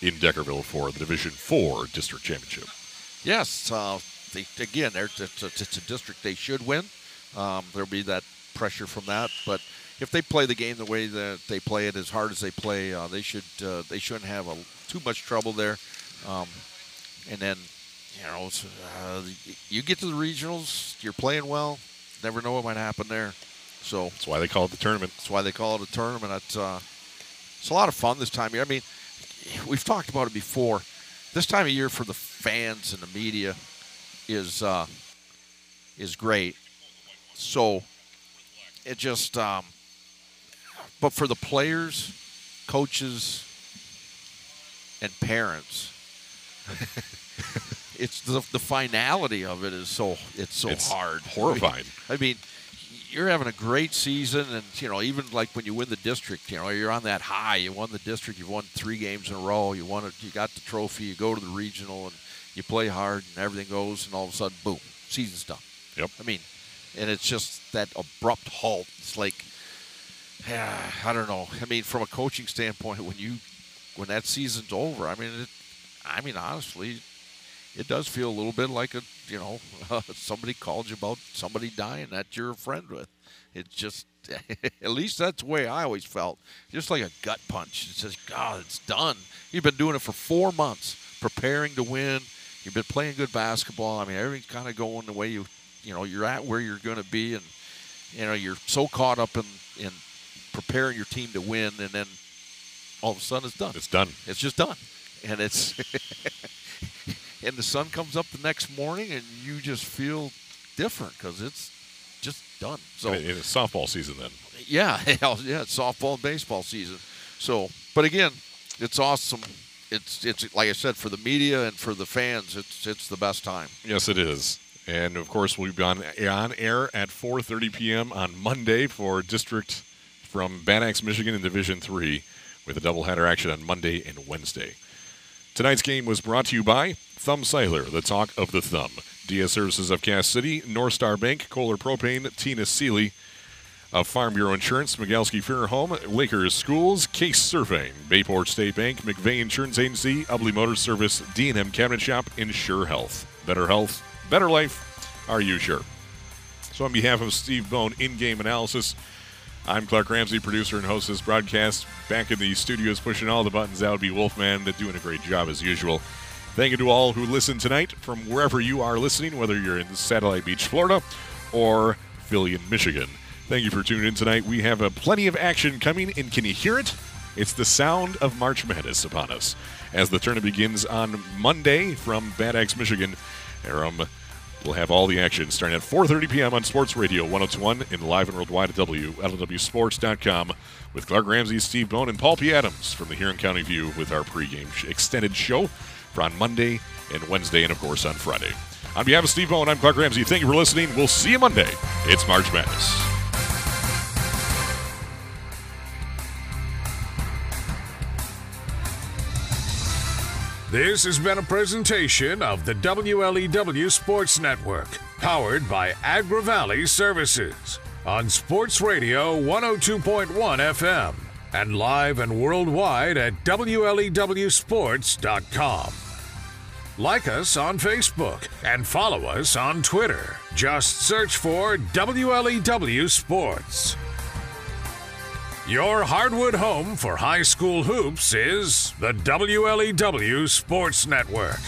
in Deckerville for the Division Four district championship. Yes, uh, they, again, it's, a, it's a district they should win. Um, there'll be that pressure from that, but if they play the game the way that they play it, as hard as they play, uh, they should uh, they shouldn't have a, too much trouble there. Um, and then, you know, uh, you get to the regionals, you're playing well. Never know what might happen there. So That's why they call it the tournament. that's why they call it a tournament. It's, uh, it's a lot of fun this time of year. I mean, we've talked about it before. This time of year for the fans and the media is uh, is great. So it just, um, but for the players, coaches, and parents, [LAUGHS] it's the the finality of it is so it's so It's hard, horrifying. I mean, you're having a great season, and you know, even like when you win the district, you know, you're on that high. You won the district. You won three games in a row. You won it. You got the trophy. You go to the regional, and you play hard, and everything goes, and all of a sudden, boom, season's done. Yep. I mean, and it's just that abrupt halt. It's like, yeah, I don't know. I mean, from a coaching standpoint, when you when that season's over, I mean, it, I mean, honestly, it does feel a little bit like a you know [LAUGHS] somebody called you about somebody dying that you're a friend with. It's just [LAUGHS] at least that's the way I always felt. Just like a gut punch. It says, God, it's done. You've been doing it for four months, preparing to win. You've been playing good basketball. I mean, everything's kind of going the way you you know you're at where you're going to be, and you know you're so caught up in in preparing your team to win, and then all of a sudden it's done. It's done. It's just done, and it's [LAUGHS] and the sun comes up the next morning, and you just feel different because it's just done. So And it's softball season then. [LAUGHS] yeah, yeah, it's softball and baseball season. So, but again, it's awesome. It's it's like I said for the media and for the fans, it's it's the best time. Yes, it is. And of course, we'll be on, on air at 4:30 p.m. on Monday for district from Bad Axe, Michigan, in Division Three, with a doubleheader action on Monday and Wednesday. Tonight's game was brought to you by Thumb Cellular, the talk of the thumb. DS Services of Cass City, North Star Bank, Kohler Propane, Tina Seeley, of Farm Bureau Insurance, Migalski Funeral Home, Lakers Schools, Case Surveying, Bayport State Bank, McVeigh Insurance Agency, Ubly Motor Service, D&M Cabinet Shop, Insure Health. Better health, better life. Are you sure? So, on behalf of Steve Bone, in-game analysis, I'm Clark Ramsey, producer and host of this broadcast. Back in the studios, pushing all the buttons. That would be Wolfman, doing a great job as usual. Thank you to all who listen tonight from wherever you are listening, whether you're in Satellite Beach, Florida, or Philly, Michigan. Thank you for tuning in tonight. We have a plenty of action coming, and can you hear it? It's the sound of March Madness upon us as the tournament begins on Monday from Bad Axe, Michigan. Um, we'll have all the action starting at 4:30 p.m. on Sports Radio 1021 and live and worldwide at WLEWSports.com with Clark Ramsey, Steve Bone, and Paul P. Adams from the Huron County View with our pregame extended show on Monday and Wednesday, and of course on Friday. On behalf of Steve Bone, I'm Clark Ramsey. Thank you for listening. We'll see you Monday. It's March Madness. This has been a presentation of the WLEW Sports Network, powered by Agri Valley Services on Sports Radio 102.1 FM and live and worldwide at WLEWSports.com. Like us on Facebook and follow us on Twitter. Just search for WLEW Sports. Your hardwood home for high school hoops is the WLEW Sports Network.